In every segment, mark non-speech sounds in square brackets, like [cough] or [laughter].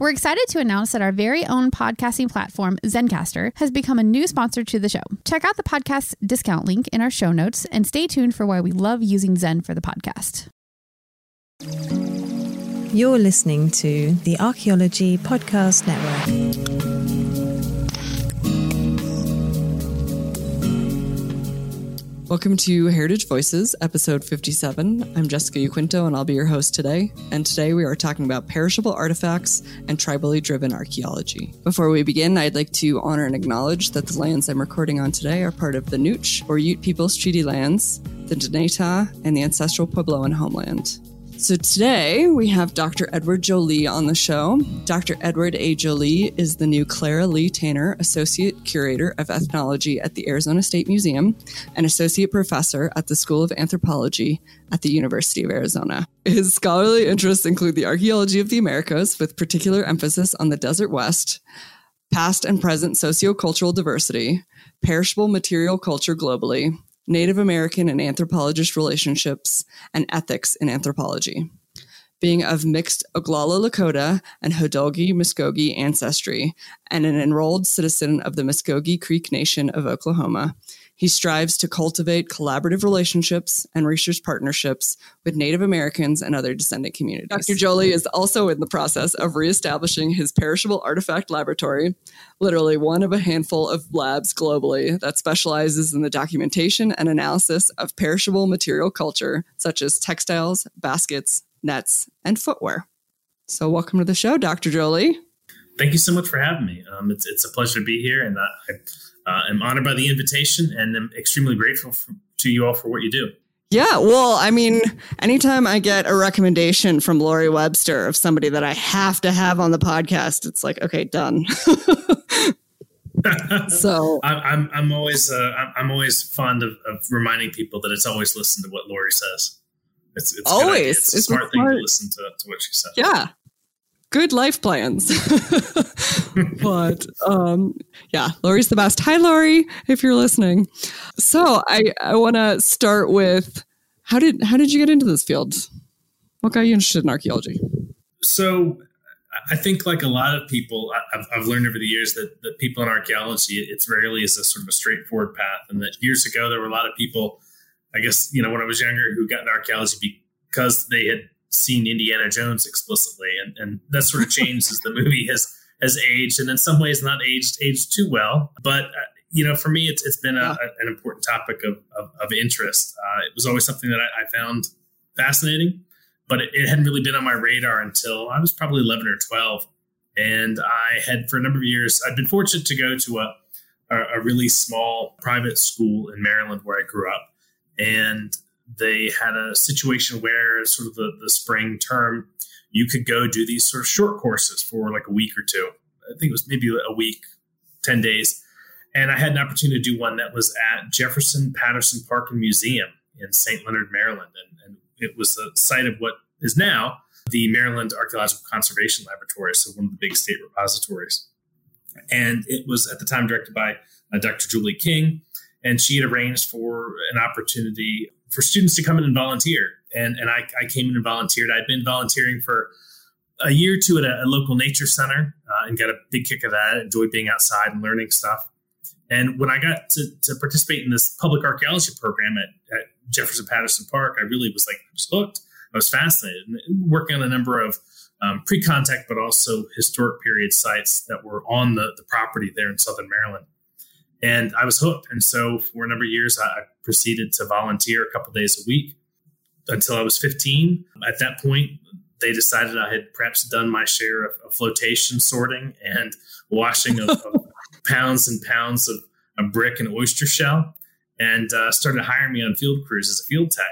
We're excited to announce that our very own podcasting platform, Zencastr, has become a new sponsor to the show. Check out the podcast discount link in our show notes and stay tuned for why we love using Zen for the podcast. You're listening to the Archaeology Podcast Network. Welcome to Heritage Voices, episode 57. I'm Jessica Yaquinto, and I'll be your host today. And today we are talking about perishable artifacts and tribally driven archaeology. Before we begin, I'd like to honor and acknowledge that the lands I'm recording on today are part of the Nooch, or Ute Peoples Treaty Lands, the Dinétah, and the ancestral Puebloan homeland. So today we have Dr. Edward Jolie on the show. Dr. Edward A. Jolie is the new Clara Lee Tanner Associate Curator of Ethnology at the Arizona State Museum and Associate Professor at the School of Anthropology at the University of Arizona. His scholarly interests include the archaeology of the Americas, with particular emphasis on the Desert West, past and present sociocultural diversity, perishable material culture globally, Native American and anthropologist relationships, and ethics in anthropology. Being of mixed Oglala Lakota and Hodolgi Muskogee ancestry, and an enrolled citizen of the Muskogee Creek Nation of Oklahoma, he strives to cultivate collaborative relationships and research partnerships with Native Americans and other descendant communities. Dr. Jolie is also in the process of reestablishing his perishable artifact laboratory, literally one of a handful of labs globally that specializes in the documentation and analysis of perishable material culture, such as textiles, baskets, nets, and footwear. So, welcome to the show, Dr. Jolie. Thank you so much for having me. Um, it's, it's a pleasure to be here, and I uh, am honored by the invitation and I'm extremely grateful for, to you all for what you do. Yeah, well, I mean, anytime I get a recommendation from Lori Webster of somebody that I have to have on the podcast, it's like, okay, done. [laughs] so I'm, I'm, I'm always uh, I'm always fond of, of, reminding people that it's always listen to what Lori says. It's, it's always it's a smart, a smart thing to listen to, to what she says. Yeah, good life plans. [laughs] but um, yeah, Lori's the best. Hi, Lori, if you're listening. So I, I want to start with how did how did you get into this field? What got you interested in archaeology? So I think, like a lot of people, I've, I've learned over the years that, that people in archaeology, it's rarely is a sort of a straightforward path. And that years ago, there were a lot of people, I guess, you know, when I was younger, who got into archaeology because they had seen Indiana Jones explicitly, and, and that sort of changed as the movie has has aged, and in some ways not aged aged too well. But uh, you know, for me, it's it's been a, a, an important topic of of, of interest. Uh, it was always something that I, I found fascinating, but it, it, hadn't really been on my radar until I was probably eleven or twelve, and I had for a number of years I'd been fortunate to go to a a, a really small private school in Maryland where I grew up, and they had a situation where sort of the, the spring term, you could go do these sort of short courses for like a week or two. I think it was maybe a week, 10 days. And I had an opportunity to do one that was at Jefferson Patterson Park and Museum in St. Leonard, Maryland. And, and it was the site of what is now the Maryland Archaeological Conservation Laboratory, so one of the big state repositories. And it was at the time directed by uh, Dr. Julie King, and she had arranged for an opportunity for students to come in and volunteer. And, and I, I came in and volunteered. I'd been volunteering for a year or two at a, a local nature center uh, and got a big kick of that. Enjoyed being outside and learning stuff. And when I got to, to participate in this public archaeology program at, at Jefferson Patterson Park, I really was like, I was hooked. I was fascinated. And working on a number of um, pre-contact, but also historic period sites that were on the, the property there in Southern Maryland and I was hooked. And so for a number of years, I proceeded to volunteer a couple days a week until I was 15. At that point, they decided I had perhaps done my share of, of flotation sorting and washing of, of [laughs] pounds and pounds of, of, brick and oyster shell, and uh, started hiring me on field crews as a field tech.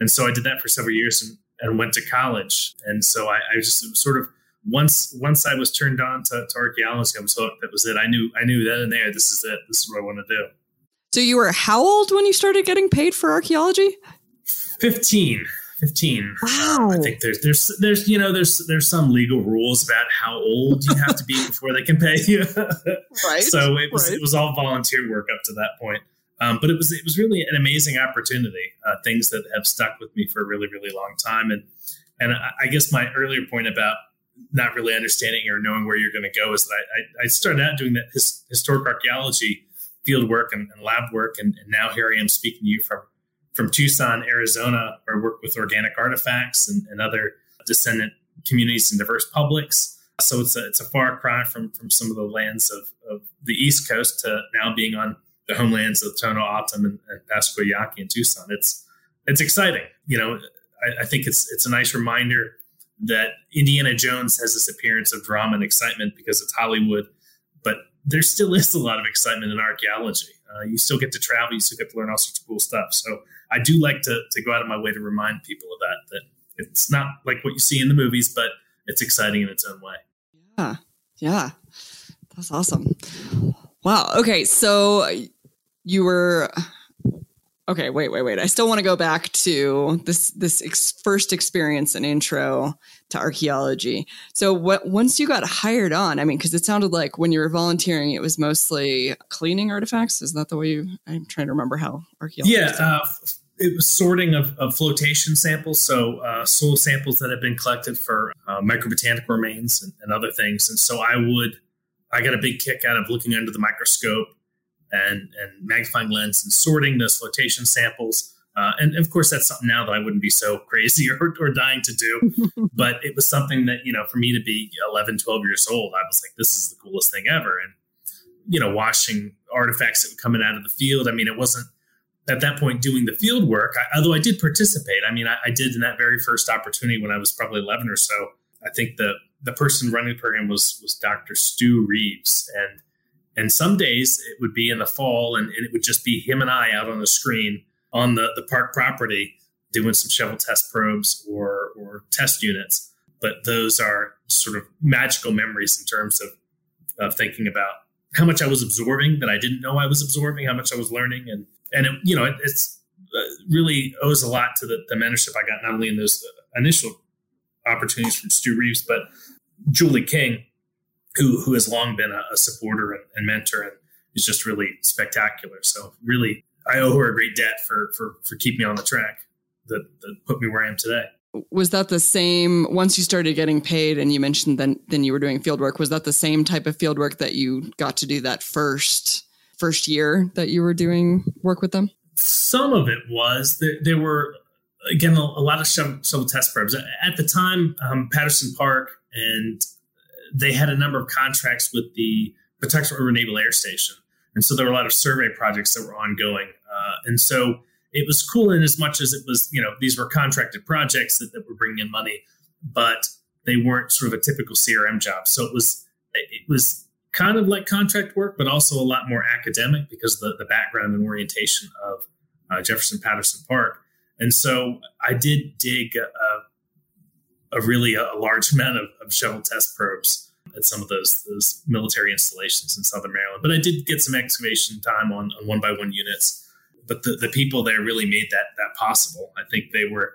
And so I did that for several years and, and went to college. And so I, I just sort of once once I was turned on to, to archaeology, I was hooked. That was it. I knew I knew then and there. This is it. This is what I want to do. So you were how old when you started getting paid for archaeology? Fifteen. 15 wow. I think there's there's there's you know there's there's some legal rules about how old you have to be before they can pay you [laughs] right so it was right. it was all volunteer work up to that point um, but it was it was really an amazing opportunity uh, things that have stuck with me for a really really long time and and I, I guess my earlier point about not really understanding or knowing where you're going to go is that I, I, started out doing that his, historic archaeology field work and, and lab work, and, and, now here I am speaking to you from from Tucson, Arizona, where I work with organic artifacts and, and other descendant communities and diverse publics. So it's a, it's a far cry from from some of the lands of, of the East Coast to now being on the homelands of Tohono O'odham and, and Pascua Yaqui and Tucson. It's it's exciting. You know, I, I think it's it's a nice reminder that Indiana Jones has this appearance of drama and excitement because it's Hollywood, but there still is a lot of excitement in archaeology. Uh, you still get to travel, you still get to learn all sorts of cool stuff. So I do like to, to go out of my way to remind people of that, that it's not like what you see in the movies, but it's exciting in its own way. Yeah. Yeah. That's awesome. Wow. Okay. So you were okay wait wait wait. I still want to go back to this this ex- first experience and intro to archaeology. So what once you got hired on i mean because it sounded like when you were volunteering it was mostly cleaning artifacts. Is that the way you i'm trying to remember how archaeology yeah uh, it was sorting of, of flotation samples. So uh, soil samples that have been collected for uh, microbotanical remains and, and other things. And so i would i got a big kick out of looking under the microscope and, and magnifying lens and sorting those flotation samples. Uh, and of course, that's something now that I wouldn't be so [laughs] crazy or, or dying to do. [laughs] but it was something that, you know, for me to be 11, 12 years old, I was like, this is the coolest thing ever. And, you know, watching artifacts that were coming out of the field. I mean, it wasn't at that point doing the field work, I, although I did participate. I mean, I, I, did in that very first opportunity when I was probably 11 or so. I think the, the person running the program was, was Dr. Stu Reeves. And and some days it would be in the fall and, and, it would just be him and I out on the screen on the, the park property doing some shovel test probes or, or test units. But those are sort of magical memories in terms of, of thinking about how much I was absorbing that I didn't know I was absorbing, how much I was learning. And, and it, you know, it, it's uh, really owes a lot to the, the mentorship I got, not only in those initial opportunities from Stu Reeves, but Julie King, who who has long been a, a supporter and, and, mentor and is just really spectacular. So really, I owe her a great debt for for for keeping me on the track that, that put me where I am today. Was that the same once you started getting paid and you mentioned then then you were doing field work? Was that the same type of field work that you got to do that first first year that you were doing work with them? Some of it was. There, there were again a, a lot of shovel, shovel test probes at the time. Um, Patterson Park and they had a number of contracts with the Patuxent River Naval Air Station. And so there were a lot of survey projects that were ongoing. Uh, and so it was cool in as much as it was, you know, these were contracted projects that, that were bringing in money, but they weren't sort of a typical CRM job. So it was, it was kind of like contract work, but also a lot more academic because of the, the background and orientation of uh, Jefferson Patterson Park. And so I did dig uh, a really a, large amount of, of shovel test probes at some of those those military installations in Southern Maryland. But I did get some excavation time on, on one by one units. But the, the people there really made that that possible. I think they were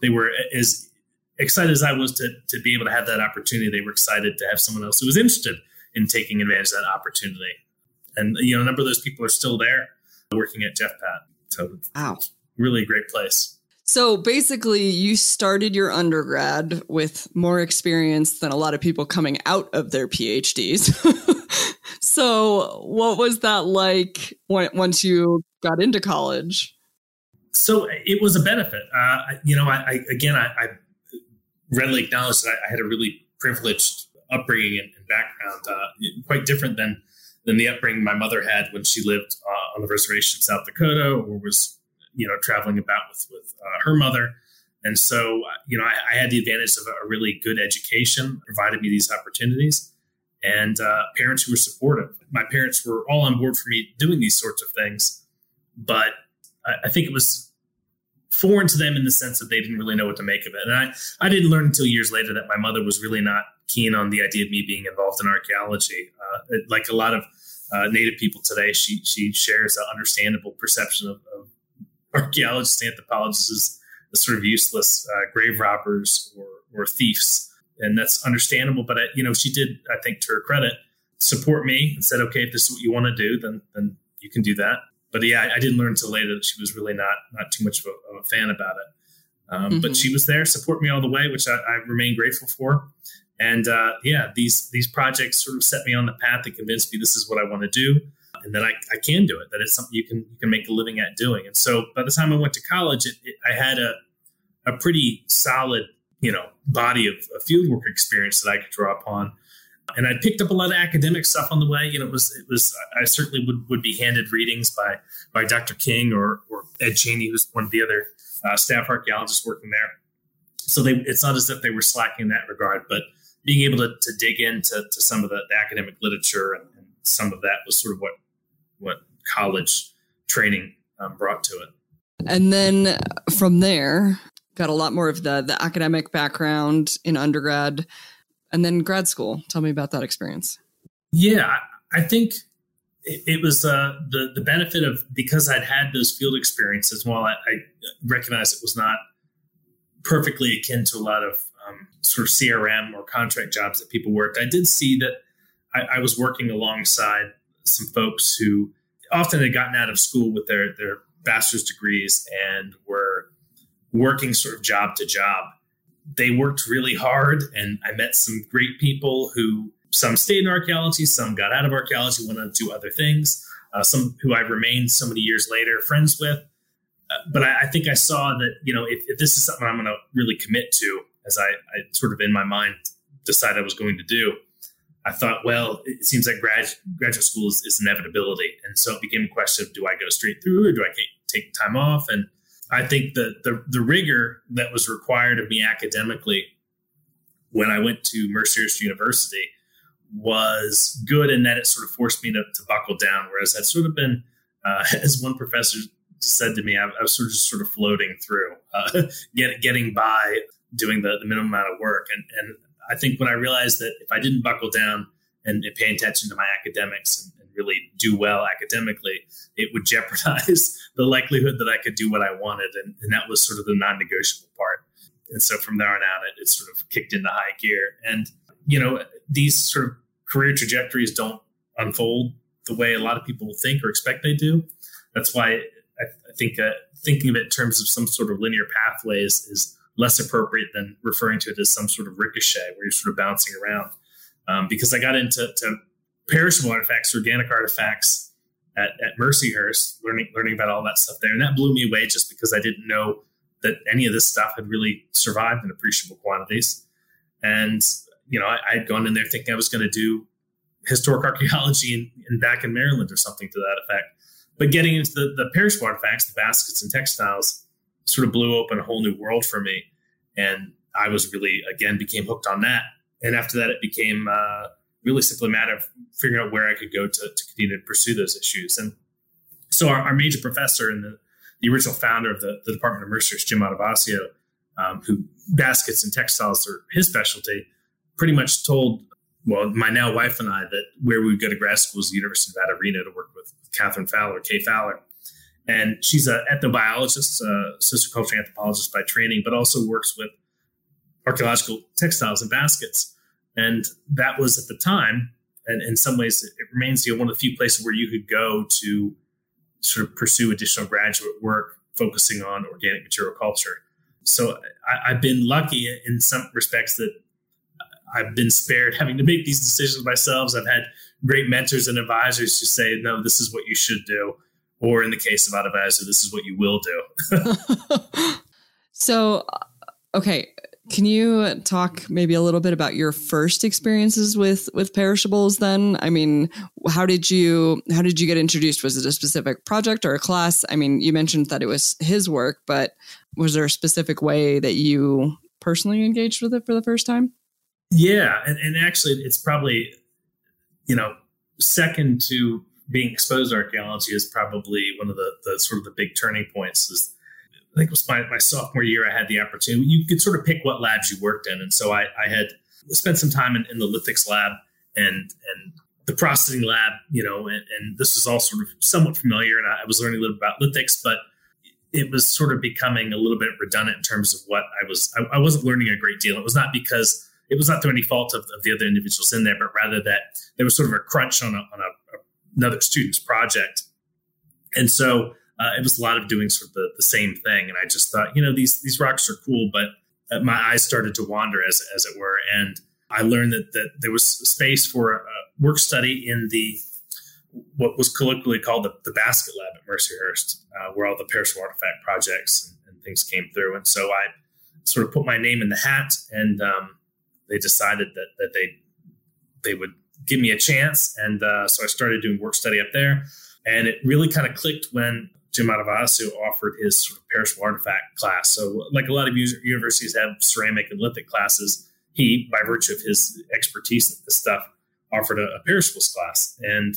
they were as excited as I was to to be able to have that opportunity. They were excited to have someone else who was interested in taking advantage of that opportunity. And you know, a number of those people are still there working at JeffPat. So wow. really a great place. So basically, you started your undergrad with more experience than a lot of people coming out of their PhDs. [laughs] so, what was that like when, once you got into college? So it was a benefit. Uh, you know, I, I again, I, I, readily acknowledge that I, had a really privileged upbringing and, and background, uh, quite different than than the upbringing my mother had when she lived uh, on the reservation in South Dakota or was you know, traveling about with with uh, her mother. And so, you know, I, I, had the advantage of a really good education, provided me these opportunities, and uh, parents who were supportive. My parents were all on board for me doing these sorts of things, but I, I think it was foreign to them in the sense that they didn't really know what to make of it. And I, I didn't learn until years later that my mother was really not keen on the idea of me being involved in archaeology. Uh, like a lot of uh, Native people today, she she shares an understandable perception of, of archaeologists, and anthropologists as, sort of useless uh, grave robbers or, or thieves. And that's understandable. But, I, you know, she did, I think, to her credit, support me and said, okay, if this is what you want to do, then, then you can do that. But yeah, I, I didn't learn until later that she was really not, not too much of a, of a fan about it. Um, mm-hmm. But she was there, support me all the way, which I, I remain grateful for. And uh, yeah, these these projects sort of set me on the path to convinced me this is what I want to do, and that I, I can do it. That it's something you can you can make a living at doing. And so by the time I went to college, it, it, I had a a pretty solid you know body of, of fieldwork experience that I could draw upon. And I picked up a lot of academic stuff on the way. You know, it was it was I certainly would, would be handed readings by by Dr. King or or Ed Chaney, who's one of the other uh, staff archaeologists working there. So they, it's not as if they were slacking in that regard, but being able to, to dig into to some of the, the academic literature and, and, some of that was sort of what what college training um, brought to it. And then from there, got a lot more of the the academic background in undergrad, and then grad school. Tell me about that experience. Yeah, I think it, was uh, the the benefit of because I'd had those field experiences. While I, I recognize it was not perfectly akin to a lot of um, sort of CRM or contract jobs that people worked, I did see that I, I, was working alongside some folks who often had gotten out of school with their their bachelor's degrees and were working sort of job to job. They worked really hard, and I met some great people who some stayed in archaeology, some got out of archaeology, went on to do other things. Uh, some who I've remained so many years later friends with. Uh, but I, I, think I saw that you know if, if this is something I'm going to really commit to, as I, I, sort of in my mind decided I was going to do, I thought, well, it seems like grad, graduate school is, is inevitability, and so it became a question of do I go straight through or do I take time off? And I think that the the rigor that was required of me academically when I went to Mercyhurst University was good in that it sort of forced me to, to buckle down. Whereas I'd sort of been, uh, [laughs] as one professor said to me, I, I, was sort of just sort of floating through, uh, [laughs] get, getting by, doing the, the minimum amount of work. And, and I think when I realized that if I didn't buckle down and, and pay attention to my academics and, and, really do well academically, it would [laughs] jeopardize the likelihood that I could do what I wanted. And, and that was sort of the non negotiable part. And so from there on out, it, it sort of kicked into high gear. And, you know, these sort of career trajectories don't unfold the way a lot of people think or expect they do. That's why I, I think uh, thinking of it in terms of some sort of linear pathways is less appropriate than referring to it as some sort of ricochet where you're sort of bouncing around. Um, because I got into perishable artifacts, organic artifacts at, at Mercyhurst, learning learning about all that stuff there, and that blew me away just because I didn't know that any of this stuff had really survived in appreciable quantities. And you know, I, had gone in there thinking I was going to do historic archaeology in, in, back in Maryland or something to that effect. But getting into the, the perishable artifacts, the baskets and textiles, sort of blew open a whole new world for me. And I was really, again, became hooked on that. And after that, it became uh, really simply a matter of figuring out where I could go to, to continue to pursue those issues. And so our, our major professor and the, the original founder of the, the Department of Mercyhurst, Jim Adovasio, um, who baskets and textiles are his specialty, pretty much told well my now wife and I that where we would go to grad school is the University of Nevada, Reno to work with Catherine Fowler, Kay Fowler. And she's an ethnobiologist, a sociocultural anthropologist by training, but also works with archaeological textiles and baskets. And that was at the time, and in some ways, it remains you know, one of the few places where you could go to sort of pursue additional graduate work focusing on organic material culture. So I, have been lucky in some respects that I've been spared [laughs] having to make these decisions myself. I've had great mentors and advisors who say, no, this is what you should do. Or in the case of advisor, this is what you will do. [laughs] so, uh, okay. Can you talk maybe a little bit about your first experiences with with perishables then? I mean, how did you how did you get introduced? Was it a specific project or a class? I mean, you mentioned that it was his work, but was there a specific way that you personally engaged with it for the first time? Yeah, and, and actually, it's probably you know second to being exposed to archaeology is probably one of the, the sort of the big turning points. Is I think it was my, my sophomore year. I had the opportunity. You could sort of pick what labs you worked in, and so I, I had spent some time in, in the lithics lab and and the processing lab. You know, and, and this was all sort of somewhat familiar, and I was learning a little about lithics, but it was sort of becoming a little bit redundant in terms of what I was. I, I wasn't learning a great deal. It was not because it was not through any fault of, of, the other individuals in there, but rather that there was sort of a crunch on, a, on a, another student's project. And so uh, it was a lot of doing sort of the, the, same thing. And I just thought, you know, these these rocks are cool, but uh, my eyes started to wander as as it were. And I learned that, that there was space for a work study in the what was colloquially called the, the basket lab at Mercyhurst, uh, where all the perishable artifact projects and, and, things came through. And so I sort of put my name in the hat, and um, they decided that that they they would give me a chance. And uh, so I started doing work study up there, and it really kind of clicked when Jim Adovasio offered his sort of perishable artifact class. So, like a lot of universities have ceramic and lithic classes, he, by virtue of his expertise in this stuff, offered a, a perishables class. And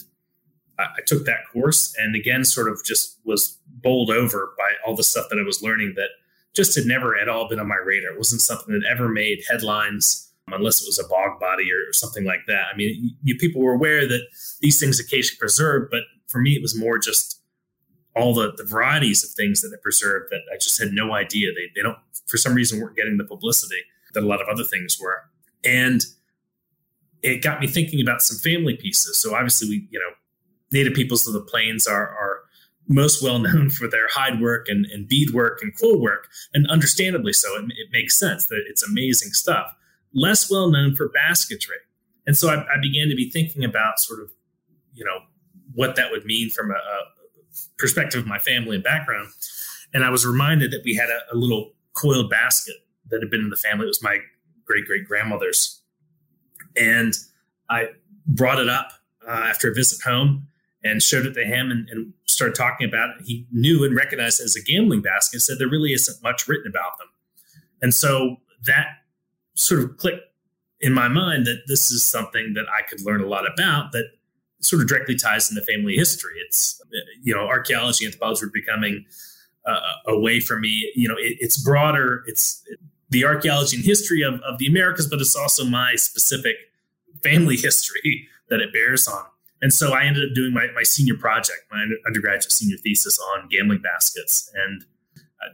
I, I, took that course and again, sort of just was bowled over by all the stuff that I was learning that just had never at all been on my radar. It wasn't something that ever made headlines unless it was a bog body or, something like that. I mean, you, people were aware that these things occasionally preserved, but for me, it was more just all the, the varieties of things that they preserved that I just had no idea. They, they don't, for some reason, weren't getting the publicity that a lot of other things were. And it got me thinking about some family pieces. So obviously, we, you know, native peoples of the plains are, are most well known for their hide work and, and bead work and quill work, and understandably so. It, it, makes sense that it's amazing stuff. Less well known for basketry. And so I, I, began to be thinking about sort of, you know, what that would mean from a, a perspective of my family and background. And I was reminded that we had a, a little coiled basket that had been in the family. It was my great great grandmother's. And I brought it up uh, after a visit home and showed it to him and, and, started talking about it. He knew and recognized it as a gambling basket said there really isn't much written about them. And so that sort of clicked in my mind that this is something that I could learn a lot about that sort of directly ties into family history. It's, you know, archaeology, and anthropology are becoming uh, a way for me. You know, it, it's broader. It's the archaeology and history of, of the Americas, but it's also my specific family history [laughs] that it bears on. And so I ended up doing my, my senior project, my undergraduate senior thesis on gambling baskets. And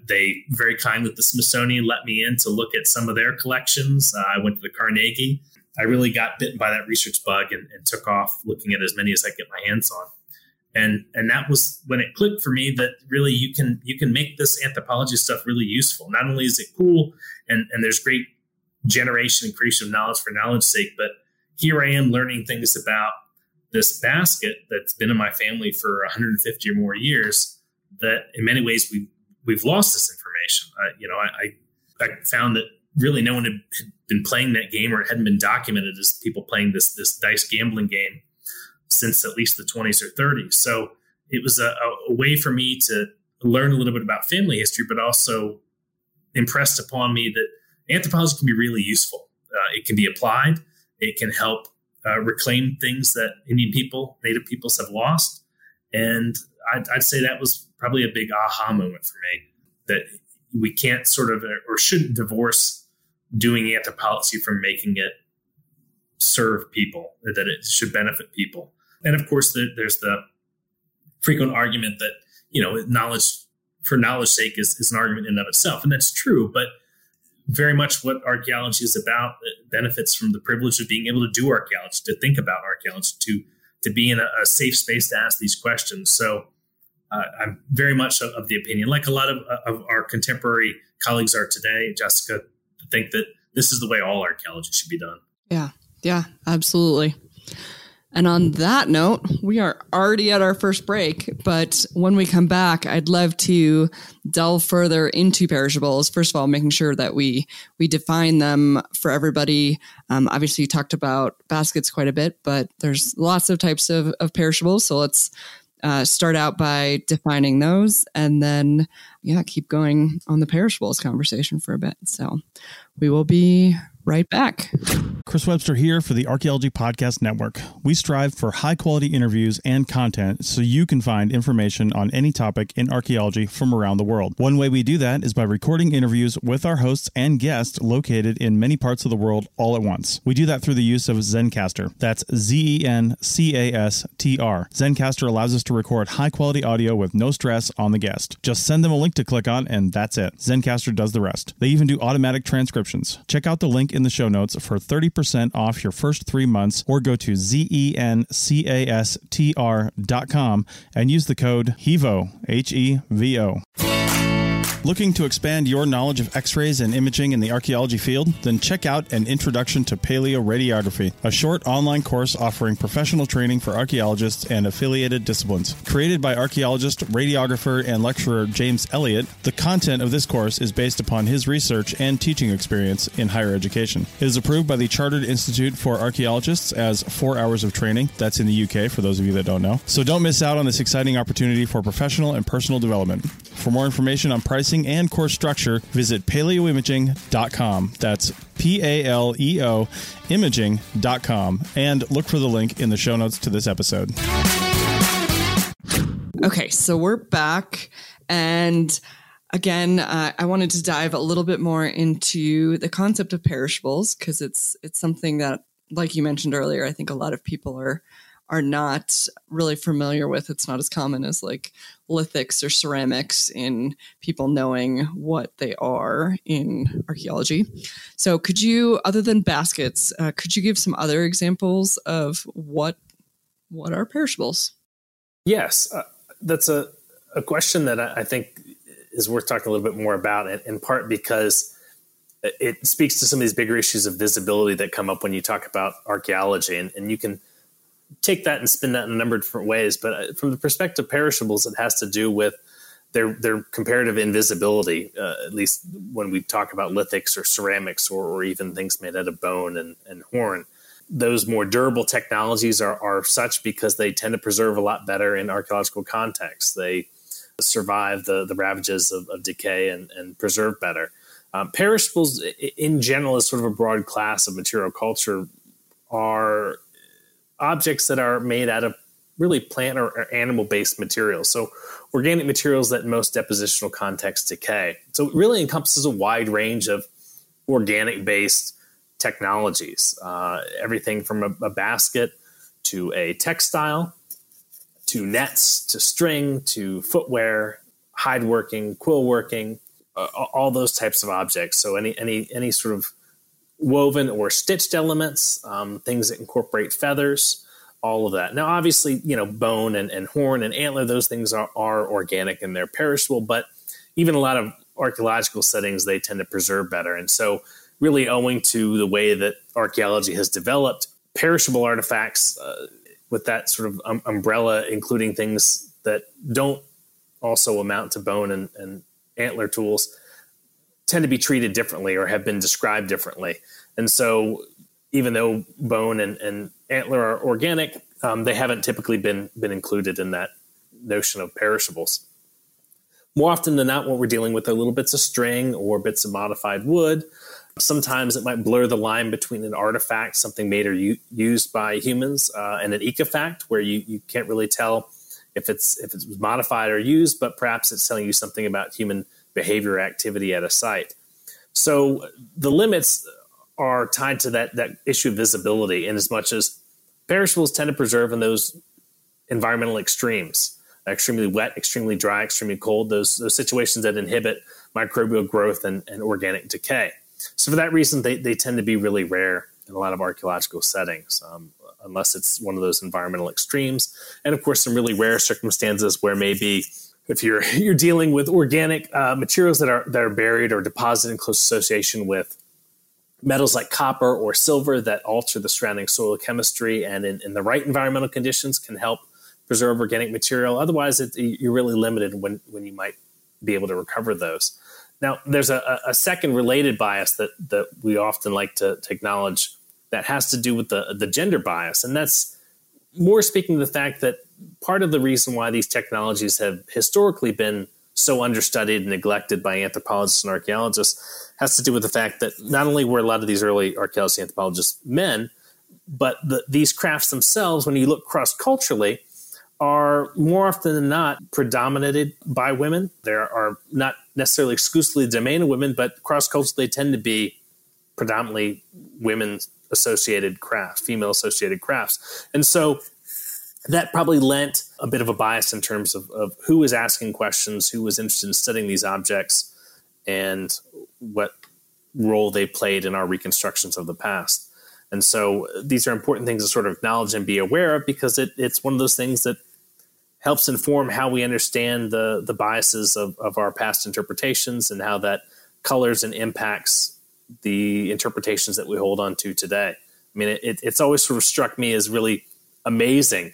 they very kindly the Smithsonian let me in to look at some of their collections. Uh, I went to the Carnegie. I really got bitten by that research bug and, and took off looking at as many as I could get my hands on and and that was when it clicked for me that really you can you can make this anthropology stuff really useful not only is it cool and and there's great generation and creation of knowledge for knowledge sake but here i am learning things about this basket that's been in my family for 150 or more years that in many ways we we've lost this information I, you know I, I found that really no one had been playing that game or it hadn't been documented as people playing this this dice gambling game since at least the 20s or 30s. So it was a, a way for me to learn a little bit about family history, but also impressed upon me that anthropology can be really useful. Uh, it can be applied. It can help uh, reclaim things that Indian people, Native peoples have lost. And I'd, I'd, say that was probably a big aha moment for me that we can't sort of or shouldn't divorce doing anthropology from making it serve people, that it should benefit people. And of course, the, there's the frequent argument that you know knowledge for knowledge sake is, is an argument in and of itself, and that's true. But very much what archaeology is about it benefits from the privilege of being able to do archaeology, to think about archaeology, to to be in a, a safe space to ask these questions. So uh, I'm very much of, the opinion, like a lot of, of our contemporary colleagues are today, Jessica, think that this is the way all archaeology should be done. Yeah, yeah, absolutely. And on that note, we are already at our first break. But when we come back, I'd love to delve further into perishables. First of all, making sure that we we define them for everybody. Um, obviously, you talked about baskets quite a bit, but there's lots of types of, of perishables. So let's uh, start out by defining those, and then yeah, keep going on the perishables conversation for a bit. So we will be right back. Chris Webster here for the Archaeology Podcast Network. We strive for high quality interviews and content so you can find information on any topic in archaeology from around the world. One way we do that is by recording interviews with our hosts and guests located in many parts of the world all at once. We do that through the use of Zencastr. That's Z E N C A S T R. Zencastr allows us to record high quality audio with no stress on the guest. Just send them a link to click on, and that's it. Zencastr does the rest. They even do automatic transcriptions. Check out the link in the show notes for 30% off your first three months or go to zencastr.com and use the code HEVO, H E V O. Looking to expand your knowledge of x rays and imaging in the archaeology field? Then check out An Introduction to Paleoradiography, a short online course offering professional training for archaeologists and affiliated disciplines. Created by archaeologist, radiographer, and lecturer James Elliott, the content of this course is based upon his research and teaching experience in higher education. It is approved by the Chartered Institute for Archaeologists as four hours of training. That's in the UK, for those of you that don't know. So don't miss out on this exciting opportunity for professional and personal development. For more information on pricing and course structure, visit paleoimaging.com. That's P A L E O imaging.com and look for the link in the show notes to this episode. Okay, so we're back. And again, uh, I wanted to dive a little bit more into the concept of perishables because it's it's something that, like you mentioned earlier, I think a lot of people are are not really familiar with. It's not as common as like lithics or ceramics in people knowing what they are in archaeology. So, could you, other than baskets, uh, could you give some other examples of what what are perishables? Yes, uh, that's a a question that I, I think is worth talking a little bit more about, in, in part because it speaks to some of these bigger issues of visibility that come up when you talk about archaeology, and, and you can take that and spin that in a number of different ways. But uh, from the perspective of perishables, it has to do with their their comparative invisibility. Uh, at least when we talk about lithics or ceramics or, or even things made out of bone and, and horn, those more durable technologies are, are such because they tend to preserve a lot better in archaeological contexts. They survive the, the ravages of, of decay and, and preserve better. Um, perishables, in general, is sort of a broad class of material culture, are objects that are made out of really plant or animal based materials. So, organic materials that most depositional contexts decay. So, it really encompasses a wide range of organic based technologies uh, everything from a, a, basket to a textile to nets to string to footwear, hide working, quill working. Uh, all those types of objects. So any any any sort of woven or stitched elements, um, things that incorporate feathers, all of that. Now, obviously, you know, bone and, and horn and antler, those things are, are organic and they're perishable, but even a lot of archaeological settings, they tend to preserve better. And so, really, owing to the way that archaeology has developed, perishable artifacts uh, with that sort of um, umbrella, including things that don't also amount to bone and, and antler tools, tend to be treated differently or have been described differently. And so, even though bone and, and antler are organic, um, they haven't typically been been included in that notion of perishables. More often than not, what we're dealing with are little bits of string or bits of modified wood. Sometimes it might blur the line between an artifact, something made or u- used by humans, uh, and an ecofact, where you, you can't really tell if it's if it's modified or used, but perhaps it's telling you something about human behavior activity at a site. So the limits are tied to that that issue of visibility in as much as perishables tend to preserve in those environmental extremes extremely wet extremely dry extremely cold those those situations that inhibit microbial growth and, and organic decay so for that reason they, they tend to be really rare in a lot of archaeological settings um, unless it's one of those environmental extremes and of course some really rare circumstances where maybe if you're [laughs] you're dealing with organic uh, materials that are that are buried or deposited in close association with metals like copper or silver that alter the surrounding soil chemistry and in, in the right environmental conditions can help preserve organic material. Otherwise, it, you're really limited when when you might be able to recover those. Now, there's a, a second related bias that that we often like to, to acknowledge that has to do with the the gender bias, and that's more speaking to the fact that part of the reason why these technologies have historically been so understudied and neglected by anthropologists and archaeologists has to do with the fact that not only were a lot of these early archaeologists and anthropologists men, but the, these crafts themselves, when you look cross culturally, are more often than not predominated by women. There are not necessarily exclusively the domain of women, but cross culturally they tend to be predominantly women associated crafts, female associated crafts. And so that probably lent a bit of a bias in terms of, of who was asking questions, who was interested in studying these objects, and what role they played in our reconstructions of the past. And so these are important things to sort of acknowledge and be aware of because it, it's one of those things that helps inform how we understand the the biases of, of our past interpretations and how that colors and impacts the interpretations that we hold on to today. I mean, it, it's always sort of struck me as really amazing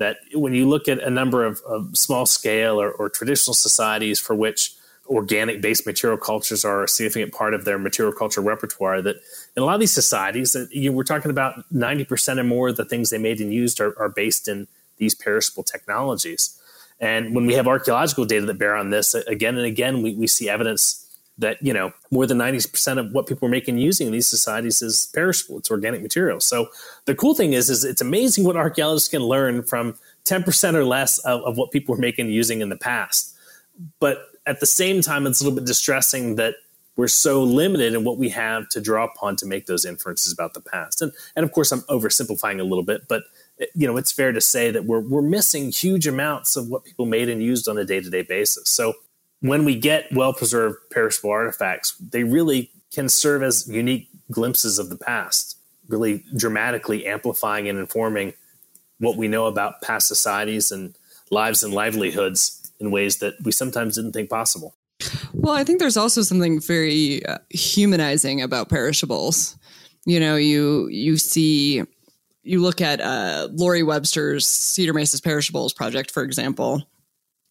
that when you look at a number of, of small scale or, or, traditional societies for which organic based material cultures are a significant part of their material culture repertoire, that in a lot of these societies, that you, we're talking about 90% or more of the things they made and used are, are based in these perishable technologies. And when we have archaeological data that bear on this, again and again, we, we see evidence that you know more than 90% of what people are making using in these societies is perishable. It's organic material. So the cool thing is is it's amazing what archaeologists can learn from 10% or less of, of what people were making using in the past. But at the same time it's a little bit distressing that we're so limited in what we have to draw upon to make those inferences about the past. And and of course i'm oversimplifying a little bit but you know it's fair to say that we're we're missing huge amounts of what people made and used on a day-to-day basis. So when we get well preserved perishable artifacts, they really can serve as unique glimpses of the past, really dramatically amplifying and informing what we know about past societies and lives and livelihoods in ways that we sometimes didn't think possible. Well, I think there's also something very uh, humanizing about perishables. You know, you you see you look at uh, Lori Webster's Cedar Mesas Perishables project, for example,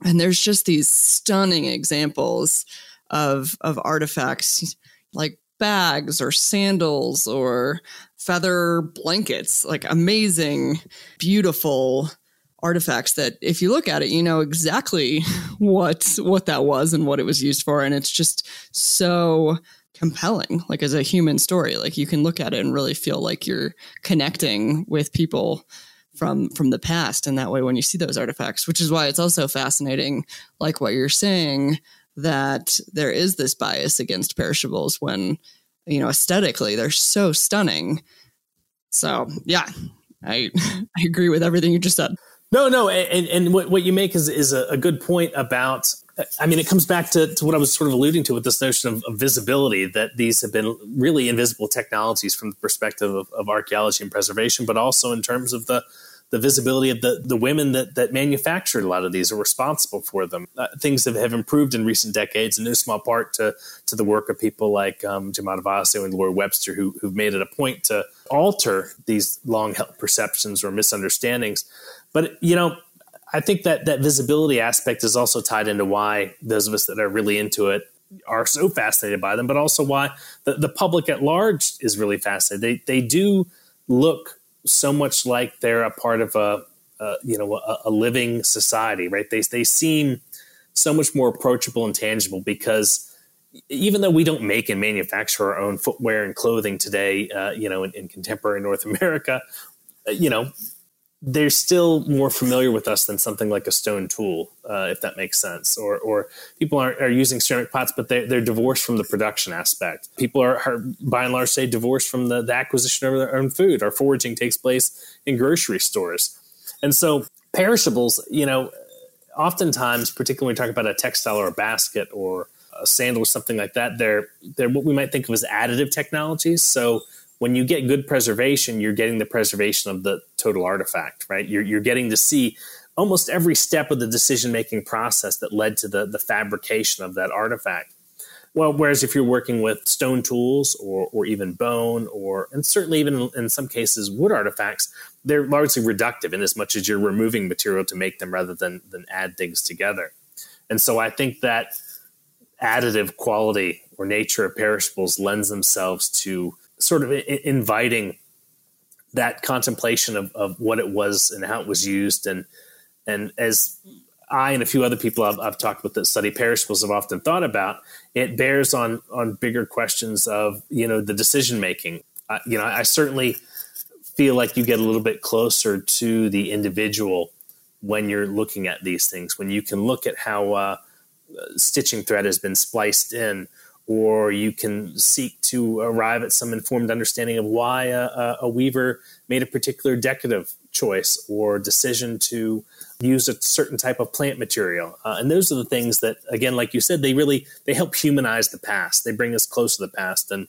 and there's just these stunning examples of of artifacts like bags or sandals or feather blankets like amazing beautiful artifacts that if you look at it you know exactly [laughs] what what that was and what it was used for. And it's just so compelling like as a human story like you can look at it and really feel like you're connecting with people from from the past and that way when you see those artifacts which is why it's also fascinating like what you're saying that there is this bias against perishables when you know aesthetically they're so stunning. So yeah i [laughs] i agree with everything you just said. No no and, and what, what you make is is a, good point about I mean, it comes back to, to what I was sort of alluding to with this notion of, of, visibility that these have been really invisible technologies from the perspective of, of archaeology and preservation, but also in terms of the the visibility of the, the women that, that manufactured a lot of these are responsible for them. Uh, things have, have improved in recent decades, in no small part to, to the work of people like um, Jim Adovasio and Lori Webster, who, who've made it a point to alter these long held perceptions or misunderstandings. But, you know, I think that that visibility aspect is also tied into why those of us that are really into it are so fascinated by them, but also why the, the public at large is really fascinated. They, they do look so much like they're a part of a, a you know a, a, living society, right? They they seem so much more approachable and tangible because even though we don't make and manufacture our own footwear and clothing today, uh, you know, in, in, contemporary North America, uh, you know, they're still more familiar with us than something like a stone tool, uh, if that makes sense. Or, or people are, are using ceramic pots, but they're, they're divorced from the production aspect. People are, are by and large, say, divorced from the, the acquisition of their own food. Our foraging takes place in grocery stores. And so perishables, you know, oftentimes, particularly when we talk about a textile or a basket or a sandal or something like that, they're, they're what we might think of as additive technologies. So when you get good preservation, you're getting the preservation of the total artifact, right? You're, you're getting to see almost every step of the decision making process that led to the, the fabrication of that artifact. Well, whereas if you're working with stone tools or, or even bone, or and certainly even in, some cases wood artifacts, they're largely reductive in as much as you're removing material to make them rather than than add things together. And so I think that additive quality or nature of perishables lends themselves to sort of inviting that contemplation of, of what it was and how it was used. And, and as I and a few other people I've, I've talked with that study perishables have often thought about, it bears on, on bigger questions of, you know, the decision making. Uh, you know, I certainly feel like you get a little bit closer to the individual when you're looking at these things, when you can look at how uh, stitching thread has been spliced in or you can seek to arrive at some informed understanding of why a, a, weaver made a particular decorative choice or decision to use a certain type of plant material. Uh, and those are the things that again like you said they really they help humanize the past. They bring us close to the past. And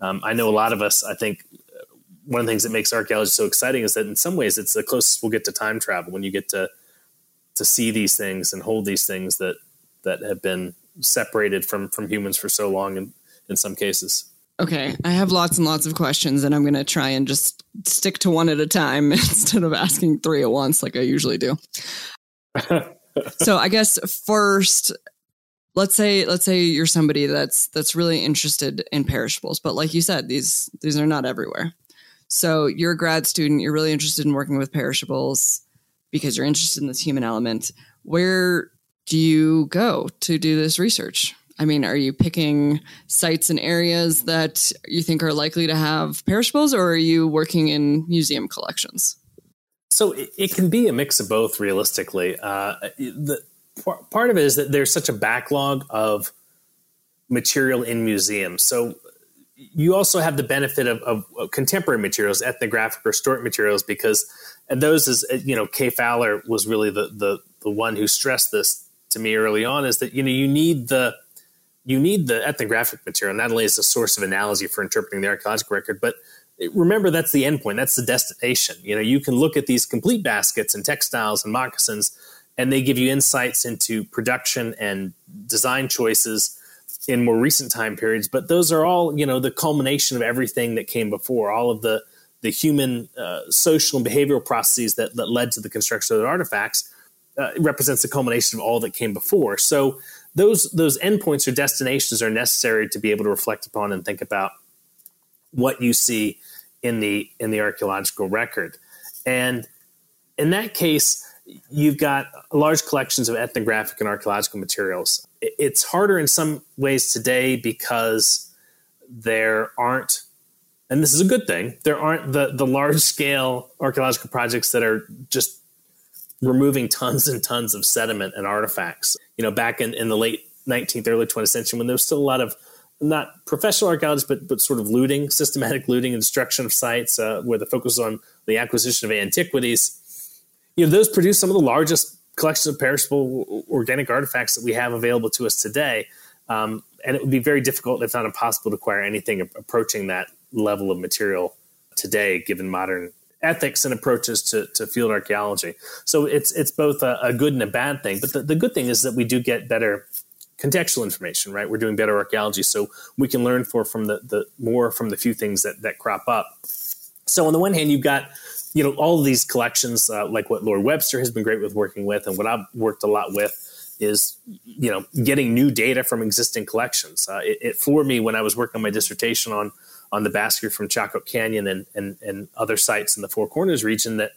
um, i know a lot of us i think uh, one of the things that makes archaeology so exciting is that in some ways it's the closest we'll get to time travel when you get to to see these things and hold these things that that have been separated from from humans for so long in, in some cases. Okay, I have lots and lots of questions, and I'm going to try and just stick to one at a time [laughs] instead of asking three at once like I usually do. [laughs] so, I guess first, let's say let's say you're somebody that's that's really interested in perishables, but like you said, these these are not everywhere. So, you're a grad student, you're really interested in working with perishables because you're interested in this human element. Where do you go to do this research? I mean, are you picking sites and areas that you think are likely to have perishables, or are you working in museum collections? So it, it can be a mix of both, realistically. Uh, the part of it is that there's such a backlog of material in museums. So you also have the benefit of, of, of contemporary materials, ethnographic or historic materials, because and those is you know Kay Fowler was really the the the one who stressed this to me early on is that you know you need the you need the ethnographic material not only as a source of analogy for interpreting the archaeological record, but remember that's the endpoint, that's the destination. You know, you can look at these complete baskets and textiles and moccasins, and they give you insights into production and design choices in more recent time periods. But those are all, you know, the culmination of everything that came before, all of the the human uh, social and behavioral processes that, that led to the construction of the artifacts uh, represents the culmination of all that came before. So those those endpoints or destinations are necessary to be able to reflect upon and think about what you see in the in the archaeological record. And in that case, you've got large collections of ethnographic and archaeological materials. It's harder in some ways today because there aren't and this is a good thing there aren't the the large scale archaeological projects that are just removing tons and tons of sediment and artifacts. You know, back in, in the late 19th, early 20th century, when there was still a lot of not professional archaeologists, but but sort of looting, systematic looting and destruction of sites, uh, where the focus on the acquisition of antiquities. You know, those produce some of the largest collections of perishable organic artifacts that we have available to us today. Um, and it would be very difficult, if not impossible, to acquire anything approaching that level of material today, given modern ethics and approaches to, to field archaeology. So it's it's both a, a good and a bad thing. But the, the good thing is that we do get better contextual information, right? We're doing better archaeology, so we can learn for from the, the more from the few things that that crop up. So on the one hand, you've got you know all these collections, uh, like what Lori Webster has been great with working with, and what I've worked a lot with is you know getting new data from existing collections. Uh, it, it floored me when I was working on my dissertation on on the basket from Chaco Canyon and, and, and other sites in the Four Corners region that,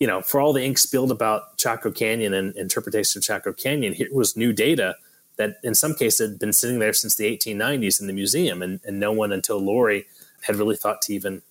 you know, for all the ink spilled about Chaco Canyon and interpretation of Chaco Canyon, here was new data that in some cases had been sitting there since the 1890s in the museum. And, and no one until Lori had really thought to even,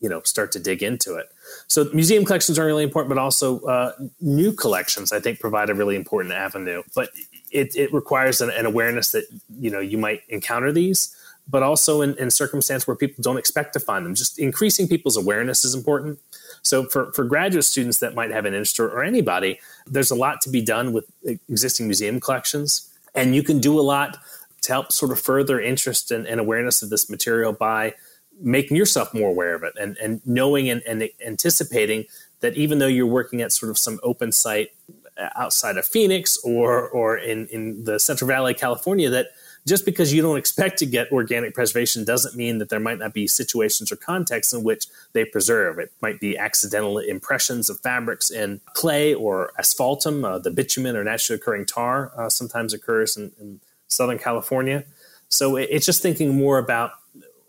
you know, start to dig into it. So museum collections are really important, but also uh, new collections, I think, provide a really important avenue. But it, it requires an, an awareness that, you know, you might encounter these but also in, in circumstance where people don't expect to find them. Just increasing people's awareness is important. So for, for graduate students that might have an interest or, or anybody, there's a lot to be done with existing museum collections. And you can do a lot to help sort of further interest and, and awareness of this material by making yourself more aware of it and, and knowing and, and anticipating that even though you're working at sort of some open site uh, outside of Phoenix or or in, in the Central Valley, California, that just because you don't expect to get organic preservation doesn't mean that there might not be situations or contexts in which they preserve. It might be accidental impressions of fabrics in clay or asphaltum, uh, the bitumen or naturally occurring tar uh, sometimes occurs in, in, Southern California. So it, it's just thinking more about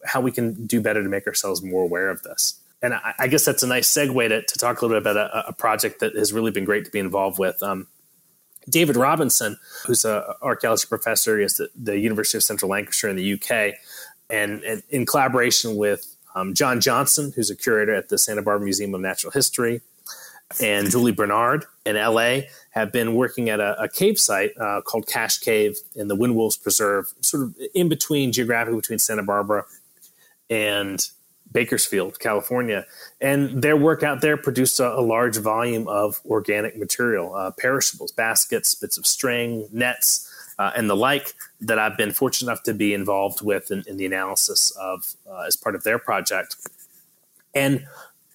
how we can do better to make ourselves more aware of this. And I, I guess that's a nice segue to, to, talk a little bit about a, a, project that has really been great to be involved with. Um, David Robinson, who's an archaeology professor at the, the, University of Central Lancashire in the UK, and, and in collaboration with um, John Johnson, who's a curator at the Santa Barbara Museum of Natural History, and Julie Bernard in LA, have been working at a, a cave site uh, called Cache Cave in the Wind Wolves Preserve, sort of in between geographically between Santa Barbara and Bakersfield, California. And their work out there produced a, a large volume of organic material, uh, perishables, baskets, bits of string, nets, uh, and the like that I've been fortunate enough to be involved with in, in the analysis of uh, as part of their project. And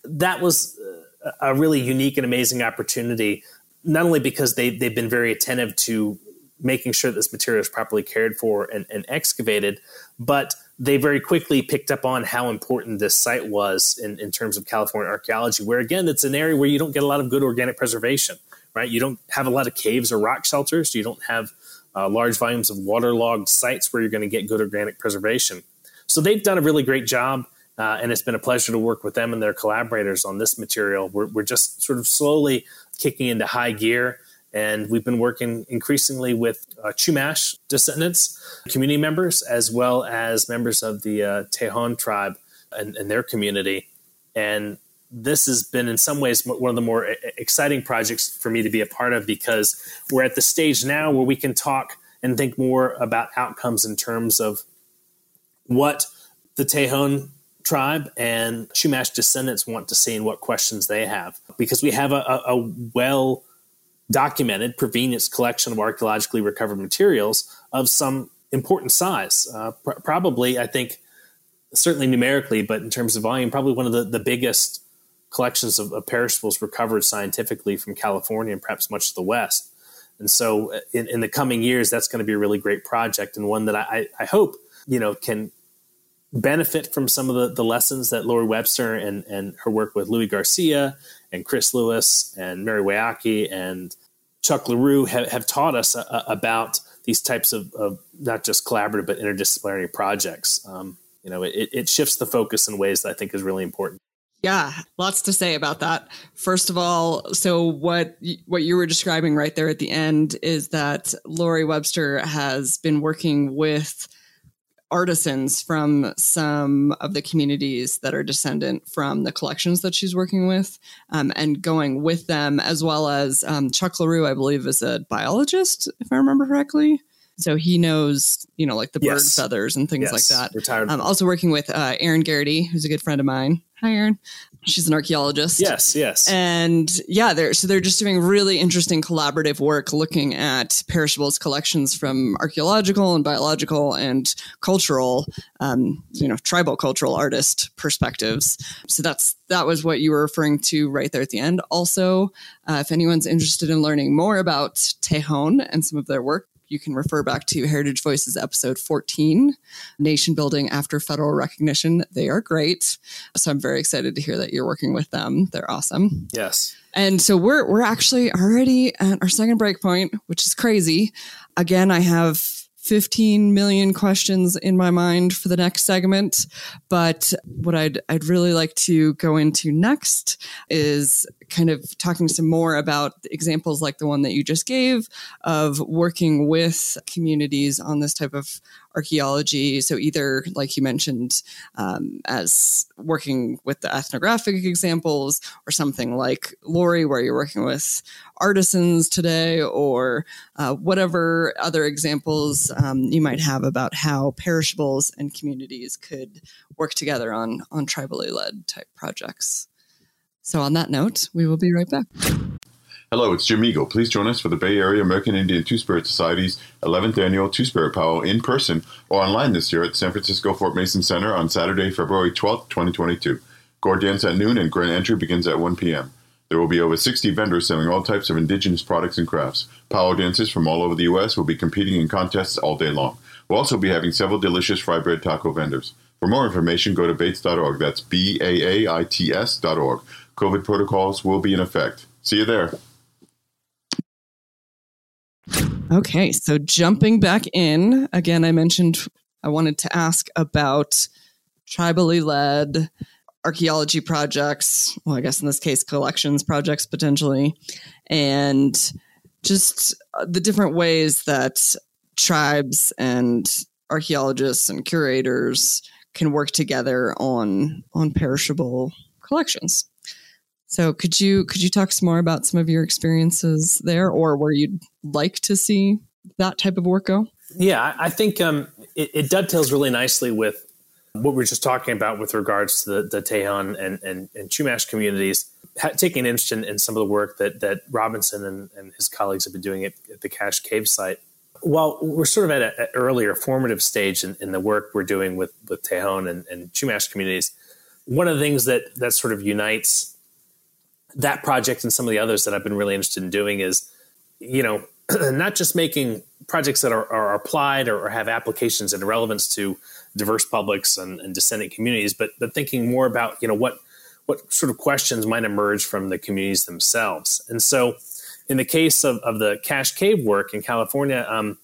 that was uh, a really unique and amazing opportunity not only because they, they've been very attentive to making sure this material is properly cared for and, and excavated, but they very quickly picked up on how important this site was in, in terms of California archaeology, where again, it's an area where you don't get a lot of good organic preservation, right? You don't have a lot of caves or rock shelters. You don't have uh, large volumes of waterlogged sites where you're going to get good organic preservation. So they've done a really great job. Uh, and it's been a pleasure to work with them and their collaborators on this material. We're, we're just sort of slowly kicking into high gear. And we've been working increasingly with uh, Chumash descendants, community members, as well as members of the uh, Tejon tribe and, and, their community. And this has been, in some ways, one of the more exciting projects for me to be a part of because we're at the stage now where we can talk and think more about outcomes in terms of what the Tejon tribe and Chumash descendants want to see and what questions they have. Because we have a, a, a well documented provenience collection of archaeologically recovered materials of some important size. Uh, pr- probably, I think, certainly numerically, but in terms of volume, probably one of the, the biggest collections of, of perishables recovered scientifically from California and perhaps much of the West. And so, uh, in, in the coming years, that's going to be a really great project and one that I, I hope you know can benefit from some of the, the lessons that Lori Webster and, and her work with Louis Garcia and Chris Lewis and Mary Weahkee and Chuck LaRue have, have taught us uh, about these types of, of, not just collaborative but interdisciplinary projects. Um, you know, it, it shifts the focus in ways that I think is really important. Yeah, lots to say about that. First of all, so what what you were describing right there at the end is that Lori Webster has been working with artisans from some of the communities that are descendant from the collections that she's working with um, and going with them, as well as um, Chuck LaRue, I believe, is a biologist, if I remember correctly. So he knows, you know, like the bird yes. feathers and things yes. like that. Retired. I'm um, also working with uh, Erin Garrity, who's a good friend of mine. Hi, Erin. She's an archaeologist. Yes, yes. And yeah, they're so they're just doing really interesting collaborative work looking at perishables collections from archaeological and biological and cultural, um, you know, tribal cultural artist perspectives. So that's that was what you were referring to right there at the end. Also, uh, if anyone's interested in learning more about Tejon and some of their work, you can refer back to Heritage Voices episode 14, Nation Building After Federal Recognition. They are great. So I'm very excited to hear that you're working with them. They're awesome. Yes. And so we're we're actually already at our second break point, which is crazy. Again, I have 15 million questions in my mind for the next segment. But what I'd, I'd really like to go into next is kind of talking some more about examples like the one that you just gave of working with communities on this type of archaeology. So, either like you mentioned, um, as working with the ethnographic examples, or something like Lori, where you're working with artisans today, or uh, whatever other examples um, you might have about how perishables and communities could work together on on tribally led type projects. So, on that note, we will be right back. Hello, it's Jim Eagle. Please join us for the Bay Area American Indian Two Spirit Society's 11th annual Two Spirit Powwow in person or online this year at San Francisco Fort Mason Center on Saturday, February 12, 2022. Gourd dance at noon and grand entry begins at 1 p.m. There will be over 60 vendors selling all types of indigenous products and crafts. Powwow dancers from all over the U.S. will be competing in contests all day long. We'll also be having several delicious fry bread taco vendors. For more information, go to baits.org. That's B A A I T S.org. COVID protocols will be in effect. See you there. Okay, so jumping back in, again, I mentioned I wanted to ask about tribally led archaeology projects. Well, I guess in this case, collections projects potentially, and just uh, the different ways that tribes and archaeologists and curators can work together on on perishable collections. So could you could you talk some more about some of your experiences there, or where you'd like to see that type of work go? Yeah, I think um, it, it, dovetails really nicely with what we are just talking about with regards to the, the Tejon and, and, and Chumash communities, ha- taking interest in, in, some of the work that, that Robinson and, and his colleagues have been doing at, at the Cache Cave site. While we're sort of at an earlier formative stage in, in, the work we're doing with, with Tejon and, and Chumash communities, one of the things that, that sort of unites that project and some of the others that I've been really interested in doing is, you know, [clears throat] not just making projects that are, are applied or, or, have applications and relevance to diverse publics and, and dissenting communities, but but thinking more about you know what what sort of questions might emerge from the communities themselves. And so, in the case of, of the Cache Cave work in California, um,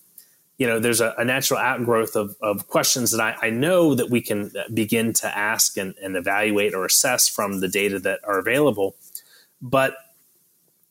you know, there's a, a natural outgrowth of, of questions that I, I, know that we can begin to ask and, and evaluate or assess from the data that are available. But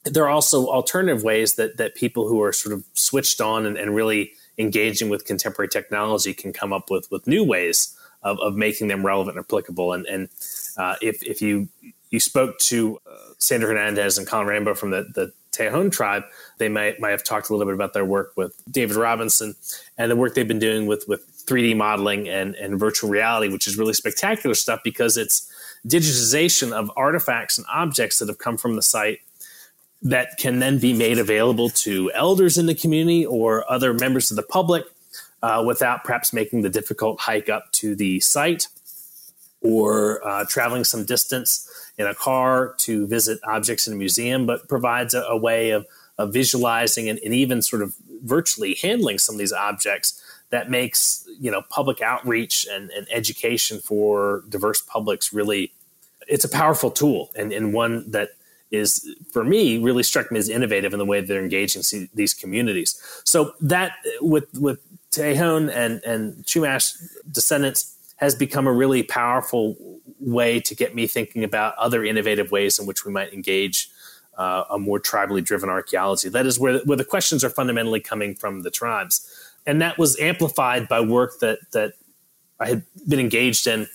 there are also alternative ways that that people who are sort of switched on and, and really engaging with contemporary technology can come up with with new ways of, of making them relevant and applicable. And, and uh, if, if you you spoke to uh, Sandra Hernandez and Colin Rambo from the, the Tejon tribe, they might might have talked a little bit about their work with David Robinson and the work they've been doing with with 3D modeling and, and virtual reality, which is really spectacular stuff because it's digitization of artifacts and objects that have come from the site that can then be made available to elders in the community or other members of the public uh, without perhaps making the difficult hike up to the site or uh, traveling some distance in a car to visit objects in a museum, but provides a, a way of, of visualizing and, and, even sort of virtually handling some of these objects that makes you know public outreach and, and education for diverse publics really it's a powerful tool and, and one that is for me really struck me as innovative in the way they're engaging these communities. So that with with Tejon and and Chumash descendants has become a really powerful way to get me thinking about other innovative ways in which we might engage uh, a more tribally driven archaeology. That is where where the questions are fundamentally coming from the tribes, and that was amplified by work that that I had been engaged in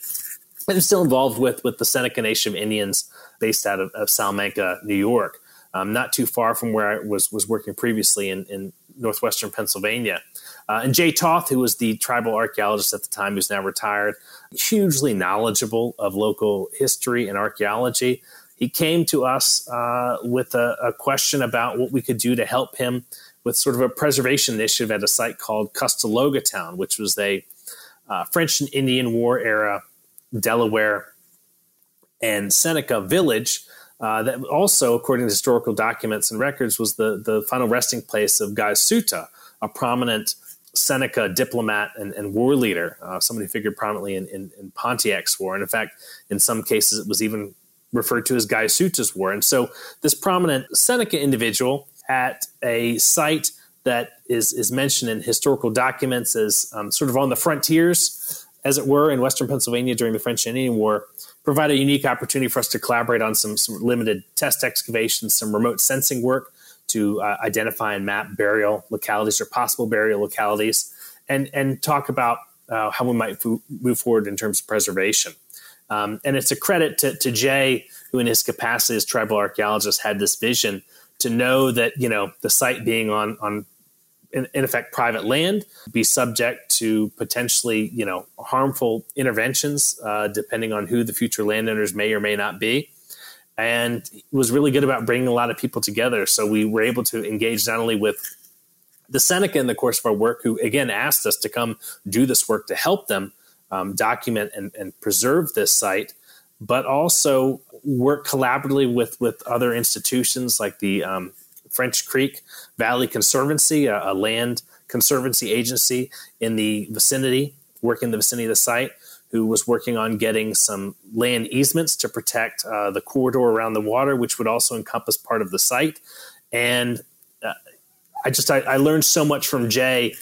and still involved with with the Seneca Nation of Indians based out of, of Salamanca, New York, um, not too far from where I was was working previously in, in northwestern Pennsylvania. Uh, and Jay Toth, who was the tribal archaeologist at the time, who's now retired, hugely knowledgeable of local history and archaeology. He came to us uh, with a, a, question about what we could do to help him with sort of a preservation initiative at a site called Custaloga Town, which was a uh, French and Indian War era Delaware and Seneca village. Uh, that also, according to historical documents and records, was the, the final resting place of Guyasuta, a prominent Seneca diplomat and, and war leader, uh, somebody figured prominently in, in, in, Pontiac's war. And in fact, in some cases, it was even referred to as Guyasuta's war. And so, this prominent Seneca individual at a site that is, is mentioned in historical documents as um, sort of on the frontiers, as it were, in Western Pennsylvania during the French and Indian War, provide a unique opportunity for us to collaborate on some, some limited test excavations, some remote sensing work to uh, identify and map burial localities or possible burial localities, and and talk about uh, how we might move forward in terms of preservation. Um, and it's a credit to, to Jay, who in his capacity as tribal archaeologist had this vision to know that you know the site being on on in, in, effect private land be subject to potentially you know harmful interventions uh, depending on who the future landowners may or may not be. And was really good about bringing a lot of people together. So we were able to engage not only with the seneca in the course of our work who again asked us to come do this work to help them um, document and, and preserve this site but also work collaboratively with with other institutions like the um, French Creek Valley Conservancy, a, a land conservancy agency in the vicinity, working in the vicinity of the site, who was working on getting some land easements to protect uh, the corridor around the water, which would also encompass part of the site. And uh, I just I, I, learned so much from Jay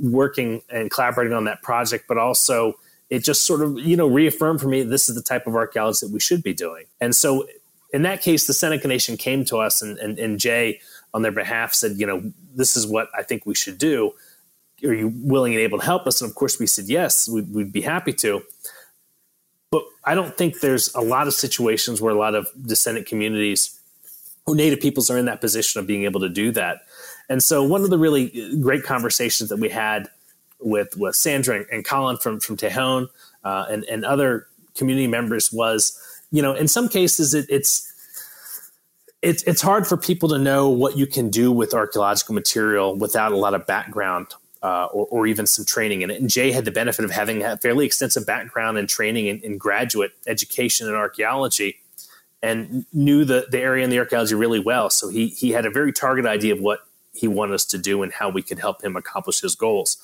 working and collaborating on that project, but also it just sort of you know reaffirmed for me this is the type of archaeology that we should be doing. And so in that case, the Seneca Nation came to us, and, and, and Jay on their behalf said, you know, this is what I think we should do. Are you willing and able to help us? And of course, we said yes, we'd, we'd be happy to. But I don't think there's a lot of situations where a lot of descendant communities or native peoples are in that position of being able to do that. And so, one of the really uh, great conversations that we had with with Sandra and Colin from from Tejon uh, and and other community members was, you know, in some cases it, it's it's it's hard for people to know what you can do with archaeological material without a lot of background uh, or, or, even some training in it. And Jay had the benefit of having a fairly extensive background and training in, in graduate education in archaeology. and knew the, the area and the archaeology really well. So he, he had a very target idea of what he wanted us to do and how we could help him accomplish his goals.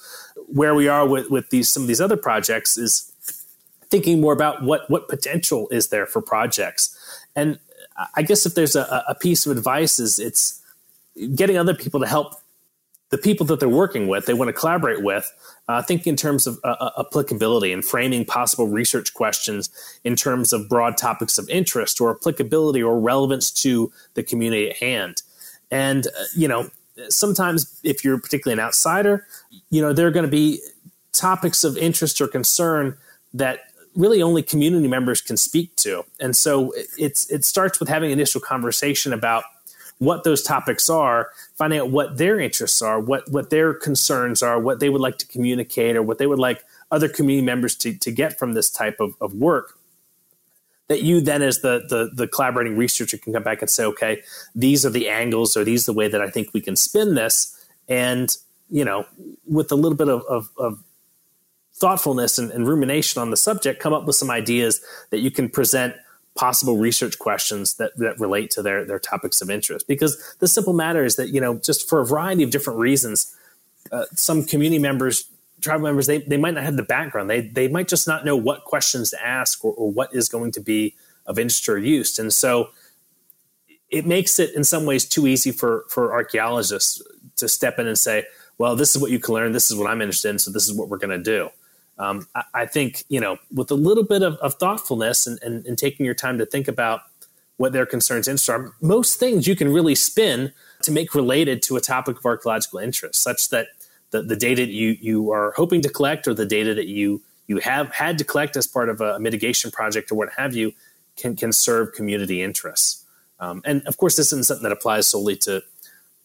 Where we are with, with these some of these other projects is thinking more about what what potential is there for projects. And I guess if there's a, a piece of advice is it's getting other people to help the people that they're working with, they want to collaborate with, uh, thinking in terms of uh, uh, applicability and framing possible research questions in terms of broad topics of interest or applicability or relevance to the community at hand. And, uh, you know, sometimes if you're particularly an outsider, you know, there are going to be topics of interest or concern that really only community members can speak to. And so it's it starts with having an initial conversation about what those topics are, finding out what their interests are, what what their concerns are, what they would like to communicate, or what they would like other community members to, to get from this type of, of work. That you then, as the, the the collaborating researcher, can come back and say, okay, these are the angles, or these are the way that I think we can spin this, and you know, with a little bit of, of, of thoughtfulness and, and, rumination on the subject, come up with some ideas that you can present possible research questions that, that relate to their, their topics of interest. Because the simple matter is that, you know, just for a variety of different reasons, uh, some community members, tribal members, they, they might not have the background. They, they might just not know what questions to ask or, or what is going to be of interest or use. And so it makes it in some ways too easy for, for archaeologists to step in and say, well, this is what you can learn. This is what I'm interested in. So this is what we're going to do. Um, I, I, think, you know, with a little bit of, of thoughtfulness and, and, and, taking your time to think about what their concerns interests are, most things you can really spin to make related to a topic of archaeological interest, such that the, the data that you, you are hoping to collect or the data that you, you have had to collect as part of a mitigation project or what have you can, can serve community interests. Um, and of course, this isn't something that applies solely to,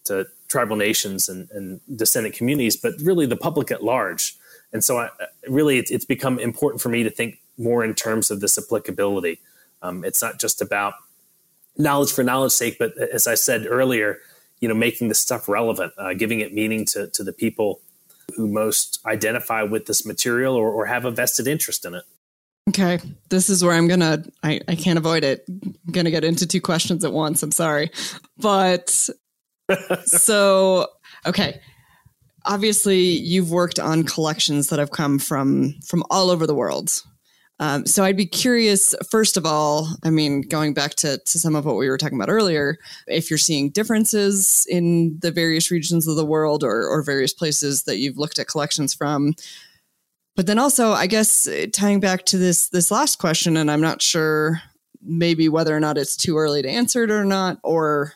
to tribal nations and, and descendant communities, but really the public at large. And so, I, really, it's, it's, become important for me to think more in terms of this applicability. Um, it's not just about knowledge for knowledge sake, but as I said earlier, you know, making this stuff relevant, uh, giving it meaning to, to the people who most identify with this material or, or have a vested interest in it. Okay, this is where I'm gonna. I, I can't avoid it. I'm gonna get into two questions at once. I'm sorry, but [laughs] so okay obviously you've worked on collections that have come from from all over the world. Um, so I'd be curious, first of all, I mean, going back to, to some of what we were talking about earlier, if you're seeing differences in the various regions of the world or, or various places that you've looked at collections from. But then also, I guess tying back to this this last question, and I'm not sure maybe whether or not it's too early to answer it or not, or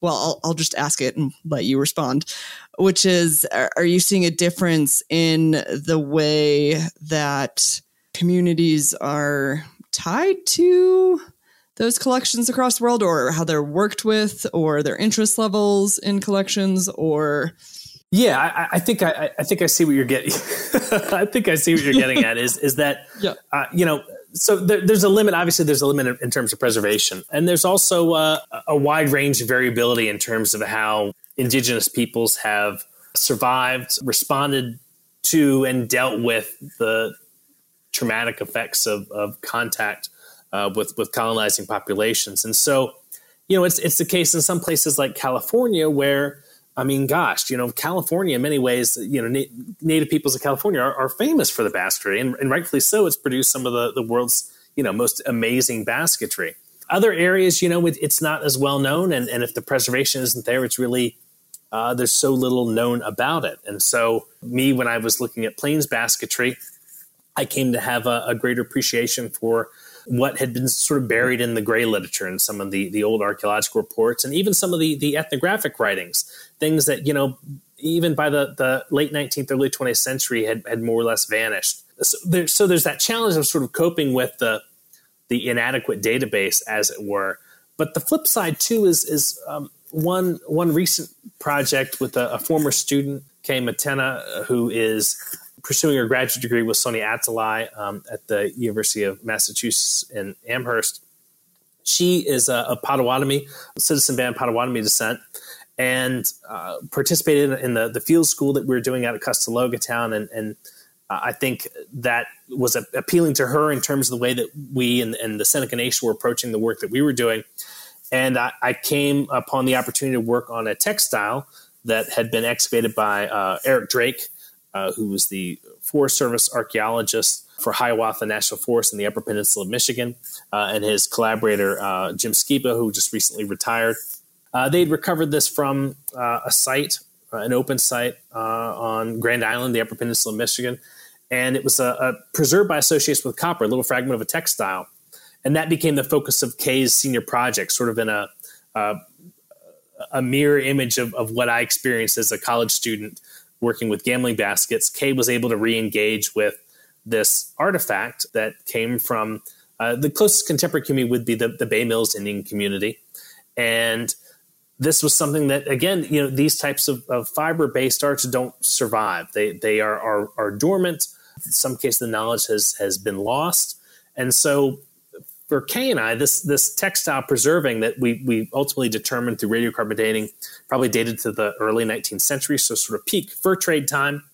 well, I'll, I'll just ask it and let you respond, which is are you seeing a difference in the way that communities are tied to those collections across the world or how they're worked with or their interest levels in collections or yeah, I, I, think I, I, think I see what you're getting. [laughs] I think I see what you're getting at is is that [laughs] yeah. uh, you know so there, there's a limit. Obviously, there's a limit in terms of preservation, and there's also uh, a wide range of variability in terms of how indigenous peoples have survived, responded to, and dealt with the traumatic effects of, of contact uh, with with colonizing populations. And so, you know, it's it's the case in some places like California where I mean, gosh, you know, California, in many ways, you know, na- native peoples of California are, are, famous for the basketry, and, and rightfully so. It's produced some of the, the world's, you know, most amazing basketry. Other areas, you know, it, it's not as well known, and, and if the preservation isn't there, it's really uh, there's so little known about it. And so, me, when I was looking at plains basketry, I came to have a, a greater appreciation for what had been sort of buried in the gray literature and some of the, the old archaeological reports and even some of the, the ethnographic writings, things that, you know, even by the, the late 19th, early 20th century had, had more or less vanished. So, there, so there's that challenge of sort of coping with the, the inadequate database, as it were. But the flip side, too, is, is um, one, one recent project with a, a former student, Kay Matena, who is pursuing her graduate degree with Sonya Atalay um, at the University of Massachusetts in Amherst. She is a, a Potawatomi, citizen band Potawatomi descent, and uh, participated in the, the field school that we were doing out at Custaloga Town and, and Uh, I think that was a, appealing to her in terms of the way that we and, and, the Seneca Nation were approaching the work that we were doing. And I, I, came upon the opportunity to work on a textile that had been excavated by uh, Eric Drake, uh, who was the Forest Service archaeologist for Hiawatha National Forest in the Upper Peninsula of Michigan, uh, and his collaborator, uh, Jim Skiba, who just recently retired. Uh, they'd recovered this from a site uh, an open site uh, on Grand Island, the Upper Peninsula of Michigan, and it was preserved by association with copper, a little fragment of a textile, and that became the focus of Kay's senior project, sort of in a a, a mirror image of, of what I experienced as a college student working with gambling baskets. Kay was able to re-engage with this artifact that came from uh, the closest contemporary community would be the, the Bay Mills Indian community, and this was something that again you know these types of, of fiber based arts don't survive. They they are, are are dormant. In some cases the knowledge has has been lost. And so for Kay and I, this this textile preserving that we we ultimately determined through radiocarbon dating, probably dated to the early 19th century, so sort of peak fur trade time,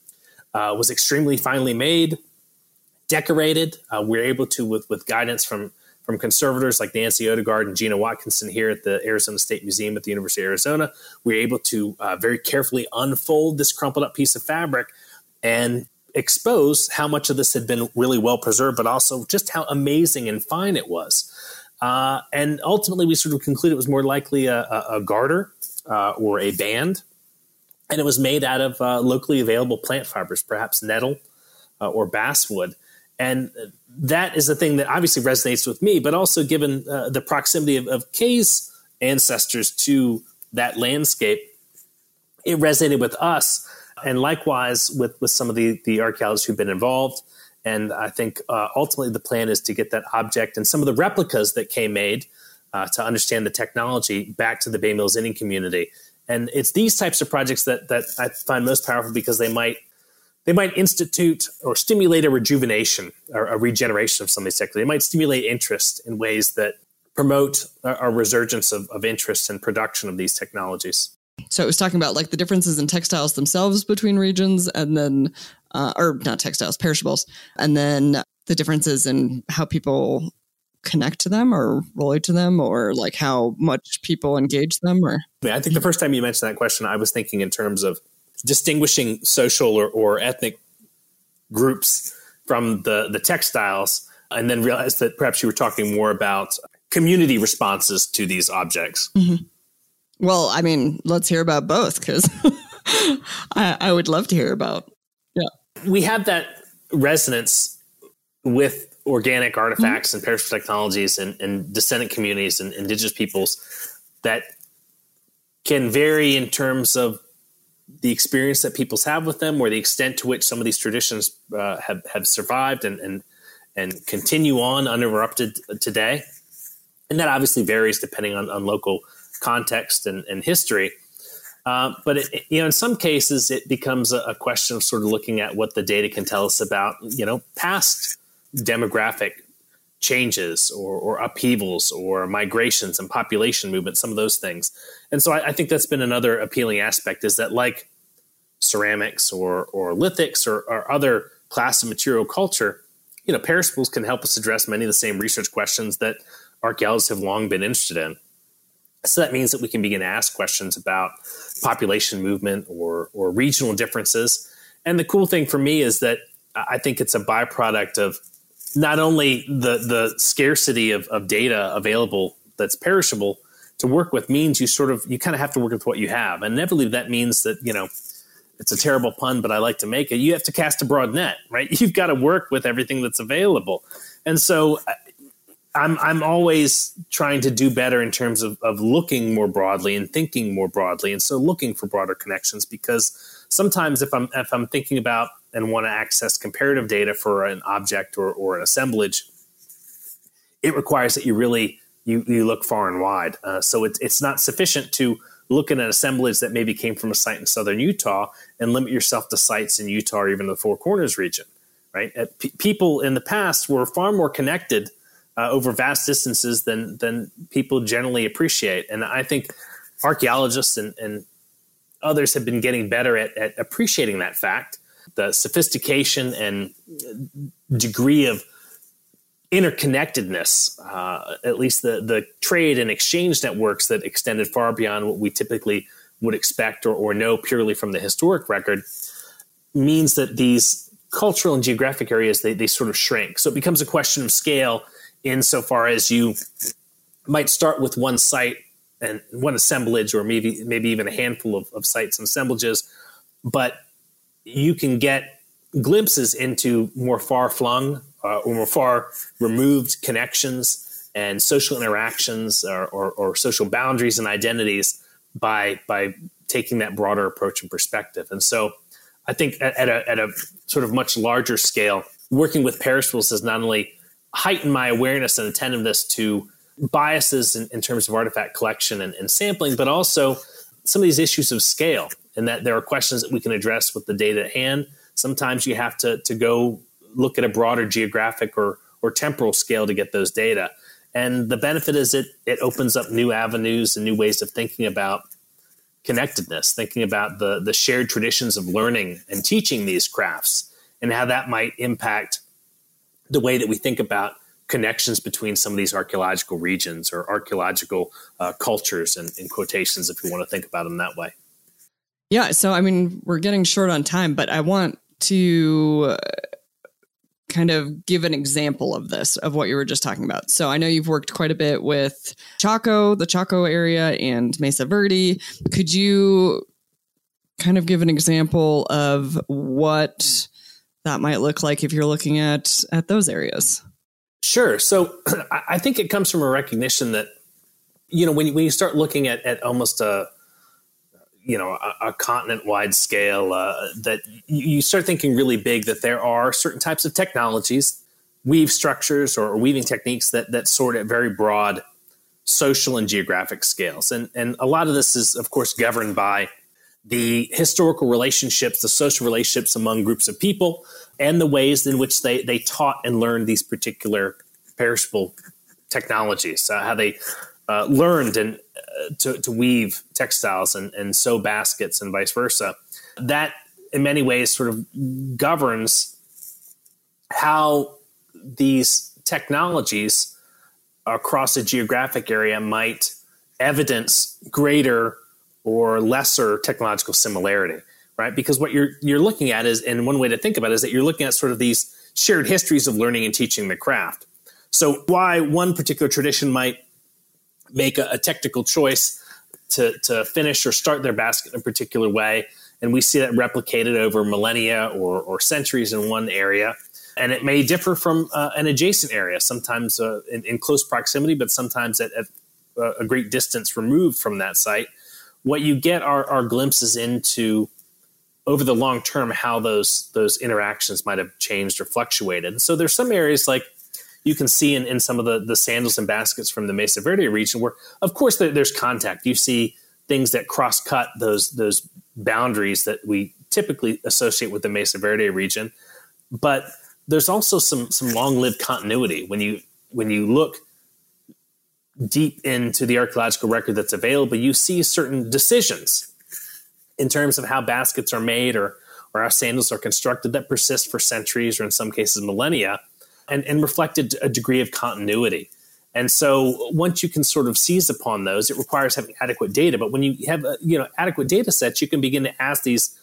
uh, was extremely finely made, decorated. Uh, we are able to, with with guidance from from conservators like Nancy Odegaard and Gina Watkinson here at the Arizona State Museum at the University of Arizona, we are able to uh, very carefully unfold this crumpled up piece of fabric and expose how much of this had been really well preserved, but also just how amazing and fine it was. Uh, and ultimately, we sort of concluded it was more likely a, a, a garter uh, or a band. And it was made out of uh, locally available plant fibers, perhaps nettle uh, or basswood. And that is the thing that obviously resonates with me, but also given uh, the proximity of, of Kay's ancestors to that landscape, it resonated with us. And likewise with, with some of the, the archaeologists who've been involved. And I think uh, ultimately the plan is to get that object and some of the replicas that Kay made uh, to understand the technology back to the Bay Mills Indian community. And it's these types of projects that, that I find most powerful because they might they might institute or stimulate a rejuvenation or a regeneration of some of these techniques. They might stimulate interest in ways that promote a, a resurgence of, of interest and production of these technologies. So it was talking about like the differences in textiles themselves between regions, and then, uh, or not textiles, perishables, and then the differences in how people connect to them or relate to them, or like how much people engage them. Or I think the first time you mentioned that question, I was thinking in terms of distinguishing social or, or ethnic groups from the, the textiles, and then realized that perhaps you were talking more about community responses to these objects. Mm-hmm. Well, I mean, let's hear about both because [laughs] I, I, would love to hear about. Yeah, we have that resonance with organic artifacts mm-hmm. and perishable technologies and, and descendant communities and indigenous peoples that can vary in terms of the experience that peoples have with them, or the extent to which some of these traditions uh, have have survived and and and continue on uninterrupted today, and that obviously varies depending on, on local context and, and history. Uh, but it, you know, in some cases, it becomes a, a, question of sort of looking at what the data can tell us about you know past demographic changes or, or upheavals or migrations and population movement, some of those things. And so I, I, think that's been another appealing aspect is that like ceramics or, or lithics or, or other class of material culture, you know, perishables can help us address many of the same research questions that archaeologists have long been interested in. So that means that we can begin to ask questions about population movement or, or regional differences. And the cool thing for me is that I think it's a byproduct of not only the the scarcity of, of data available that's perishable to work with means you sort of you kind of have to work with what you have. And inevitably that means that you know it's a terrible pun but i like to make it you have to cast a broad net right? [laughs] You've got to work with everything that's available. And so i'm i'm always trying to do better in terms of, of looking more broadly and thinking more broadly and so looking for broader connections because sometimes if i'm if i'm thinking about and want to access comparative data for an object or, or an assemblage, it requires that you really you, you look far and wide. Uh, so it, it's not sufficient to look at an assemblage that maybe came from a site in southern Utah and limit yourself to sites in Utah or even the Four Corners region. Right? Uh, p- people in the past were far more connected uh, over vast distances than than people generally appreciate, and I think archaeologists and, and others have been getting better at, at appreciating that fact the sophistication and degree of interconnectedness, uh, at least the, the trade and exchange networks that extended far beyond what we typically would expect or, or know purely from the historic record, means that these cultural and geographic areas they, they sort of shrink. So it becomes a question of scale insofar as you might start with one site and one assemblage or maybe maybe even a handful of, of sites and assemblages, but you can get glimpses into more far flung uh, or more far removed connections and social interactions or, or, or, social boundaries and identities by by taking that broader approach and perspective. And so, I think at, a, at a sort of much larger scale, working with perishables has not only heightened my awareness and attentiveness to biases in, in terms of artifact collection and, and sampling, but also some of these issues of scale, and that there are questions that we can address with the data at hand. Sometimes you have to to go look at a broader geographic or or temporal scale to get those data. And the benefit is it it opens up new avenues and new ways of thinking about connectedness, thinking about the the shared traditions of learning and teaching these crafts and how that might impact the way that we think about connections between some of these archaeological regions or archaeological uh, cultures and in quotations if we want to think about them that way. Yeah so i mean we're getting short on time but i want to uh, kind of give an example of this of what you were just talking about. So i know you've worked quite a bit with chaco the chaco area and mesa verde. Could you kind of give an example of what that might look like if you're looking at at those areas Sure. So [clears throat] I think it comes from a recognition that, you know, when you, when you start looking at, at almost a, you know, a, a continent wide scale, uh, that you start thinking really big that there are certain types of technologies, weave structures or weaving techniques that, that sort at very broad social and geographic scales. And, and a lot of this is, of course, governed by the historical relationships, the social relationships among groups of people, and the ways in which they, they taught and learned these particular perishable technologies, uh, how they uh, learned and uh, to, to weave textiles and, and sew baskets and vice versa. That, in many ways, sort of governs how these technologies across a geographic area might evidence greater or lesser technological similarity right? Because what you're you're looking at is, and one way to think about it is that you're looking at sort of these shared histories of learning and teaching the craft. So why one particular tradition might make a, a technical choice to to finish or start their basket in a particular way, and we see that replicated over millennia or, or centuries in one area. And it may differ from uh, an adjacent area, sometimes uh, in, in, close proximity, but sometimes at, at a great distance removed from that site. What you get are, are glimpses into over the long term how those those interactions might have changed or fluctuated. So there's some areas like you can see in, in some of the, the sandals and baskets from the Mesa Verde region where, of course, there, there's contact. You see things that cross cut those those boundaries that we typically associate with the Mesa Verde region. But there's also some some long lived continuity when you when you look deep into the archaeological record that's available. You see certain decisions in terms of how baskets are made or or how sandals are constructed that persist for centuries or in some cases millennia and, and reflected a degree of continuity. And so once you can sort of seize upon those, it requires having adequate data. But when you have uh, you know adequate data sets, you can begin to ask these,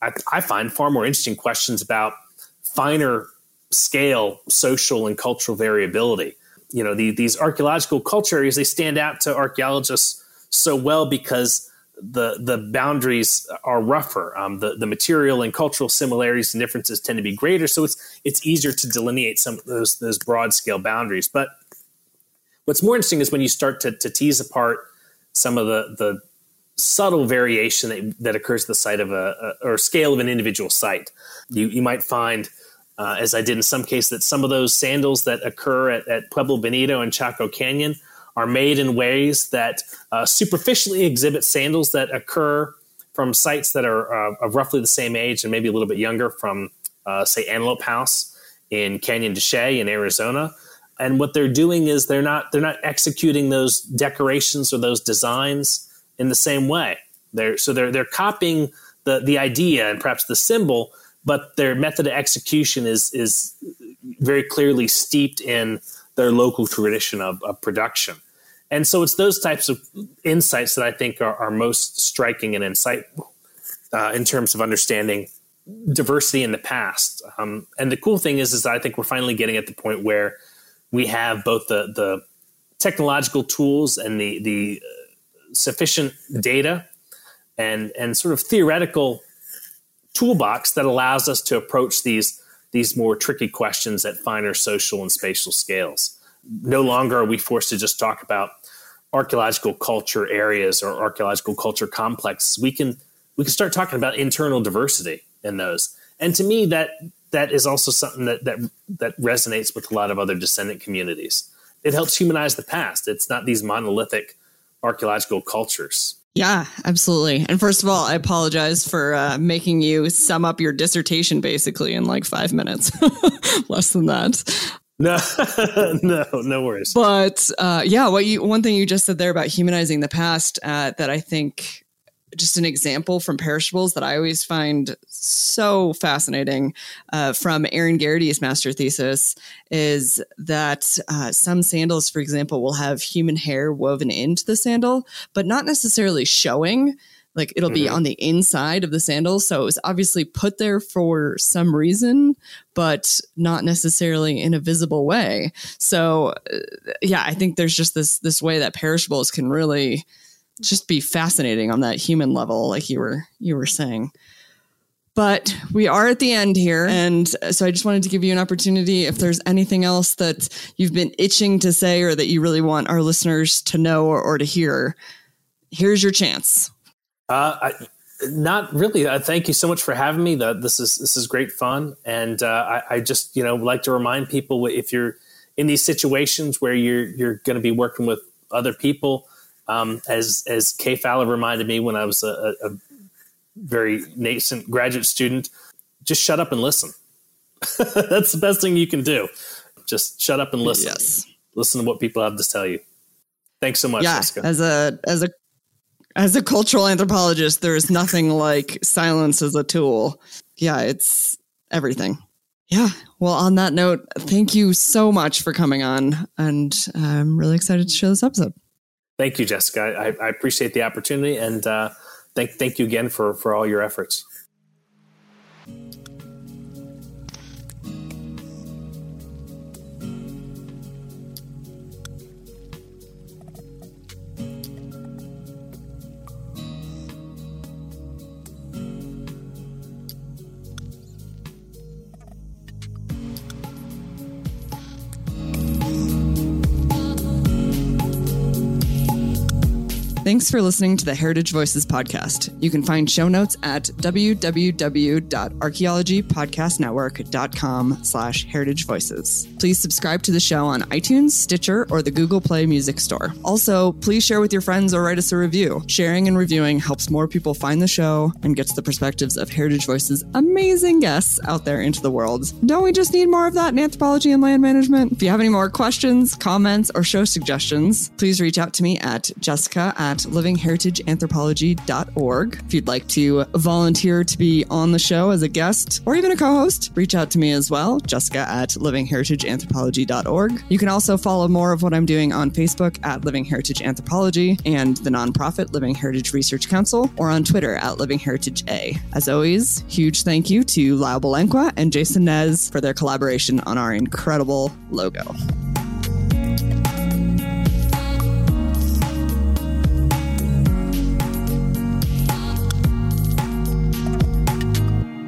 I, I find, far more interesting questions about finer scale social and cultural variability. You know, the, these archaeological culture areas, they stand out to archaeologists so well because the the boundaries are rougher. Um, the the material and cultural similarities and differences tend to be greater, so it's it's easier to delineate some of those those broad scale boundaries. But what's more interesting is when you start to, to tease apart some of the the subtle variation that, that occurs at the site of a, a, or scale of an individual site. You you might find. Uh, as I did in some case, that some of those sandals that occur at, at Pueblo Bonito and Chaco Canyon are made in ways that uh, superficially exhibit sandals that occur from sites that are uh, of roughly the same age and maybe a little bit younger from, uh, say, Antelope House in Canyon de Chelly in Arizona. And what they're doing is they're not they're not executing those decorations or those designs in the same way. They're so they're they're copying the the idea and perhaps the symbol, but their method of execution is is very clearly steeped in their local tradition of, of production. And so it's those types of insights that I think are, are most striking and insightful uh, in terms of understanding diversity in the past. Um, and the cool thing is, is I think we're finally getting at the point where we have both the the technological tools and the the uh, sufficient data and and sort of theoretical toolbox that allows us to approach these these more tricky questions at finer social and spatial scales. No longer are we forced to just talk about archaeological culture areas or archaeological culture complexes. We can we can start talking about internal diversity in those. And to me, that that is also something that that that resonates with a lot of other descendant communities. It helps humanize the past. It's not these monolithic archaeological cultures. Yeah, absolutely. And first of all, I apologize for uh, making you sum up your dissertation basically in like five minutes, [laughs] less than that. No, [laughs] no, no worries. But uh, yeah, what you one thing you just said there about humanizing the past uh, that I think just an example from perishables that I always find so fascinating uh, from Aaron Garrity's master thesis is that uh, some sandals, for example, will have human hair woven into the sandal, but not necessarily showing. Like it'll be mm-hmm. on the inside of the sandal. So it was obviously put there for some reason, but not necessarily in a visible way. So uh, yeah, I think there's just this this way that perishables can really just be fascinating on that human level, like you were you were saying. But we are at the end here. And so I just wanted to give you an opportunity if there's anything else that you've been itching to say or that you really want our listeners to know or, or to hear. Here's your chance. Uh, I, not really. Uh, thank you so much for having me. The, this is this is great fun, and uh, I, I, just you know like to remind people if you're in these situations where you're you're going to be working with other people, um, as as Kay Fowler reminded me when I was a, a very nascent graduate student, just shut up and listen. [laughs] That's the best thing you can do. Just shut up and listen. Yes. Listen to what people have to tell you. Thanks so much. Yeah, Jessica. as a as a as a cultural anthropologist, there is nothing [laughs] like silence as a tool. Yeah, it's everything. Yeah. Well, on that note, thank you so much for coming on, and I'm really excited to share this episode. Thank you, Jessica. I, I appreciate the opportunity, and uh, thank thank you again for for all your efforts. Thanks for listening to the Heritage Voices podcast. You can find show notes at www.archaeologypodcastnetwork.com slash heritage voices. Please subscribe to the show on iTunes, Stitcher, or the Google Play Music Store. Also, please share with your friends or write us a review. Sharing and reviewing helps more people find the show and gets the perspectives of Heritage Voices' amazing guests out there into the world. Don't we just need more of that in anthropology and land management? If you have any more questions, comments, or show suggestions, please reach out to me at jessica at at livingheritageanthropology.org. If you'd like to volunteer to be on the show as a guest or even a co host, reach out to me as well, Jessica at livingheritageanthropology.org. You can also follow more of what I'm doing on Facebook at Living Heritage Anthropology and the nonprofit Living Heritage Research Council or on Twitter at Living Heritage A. As always, huge thank you to Lyle Balenquah and Jason Nez for their collaboration on our incredible logo.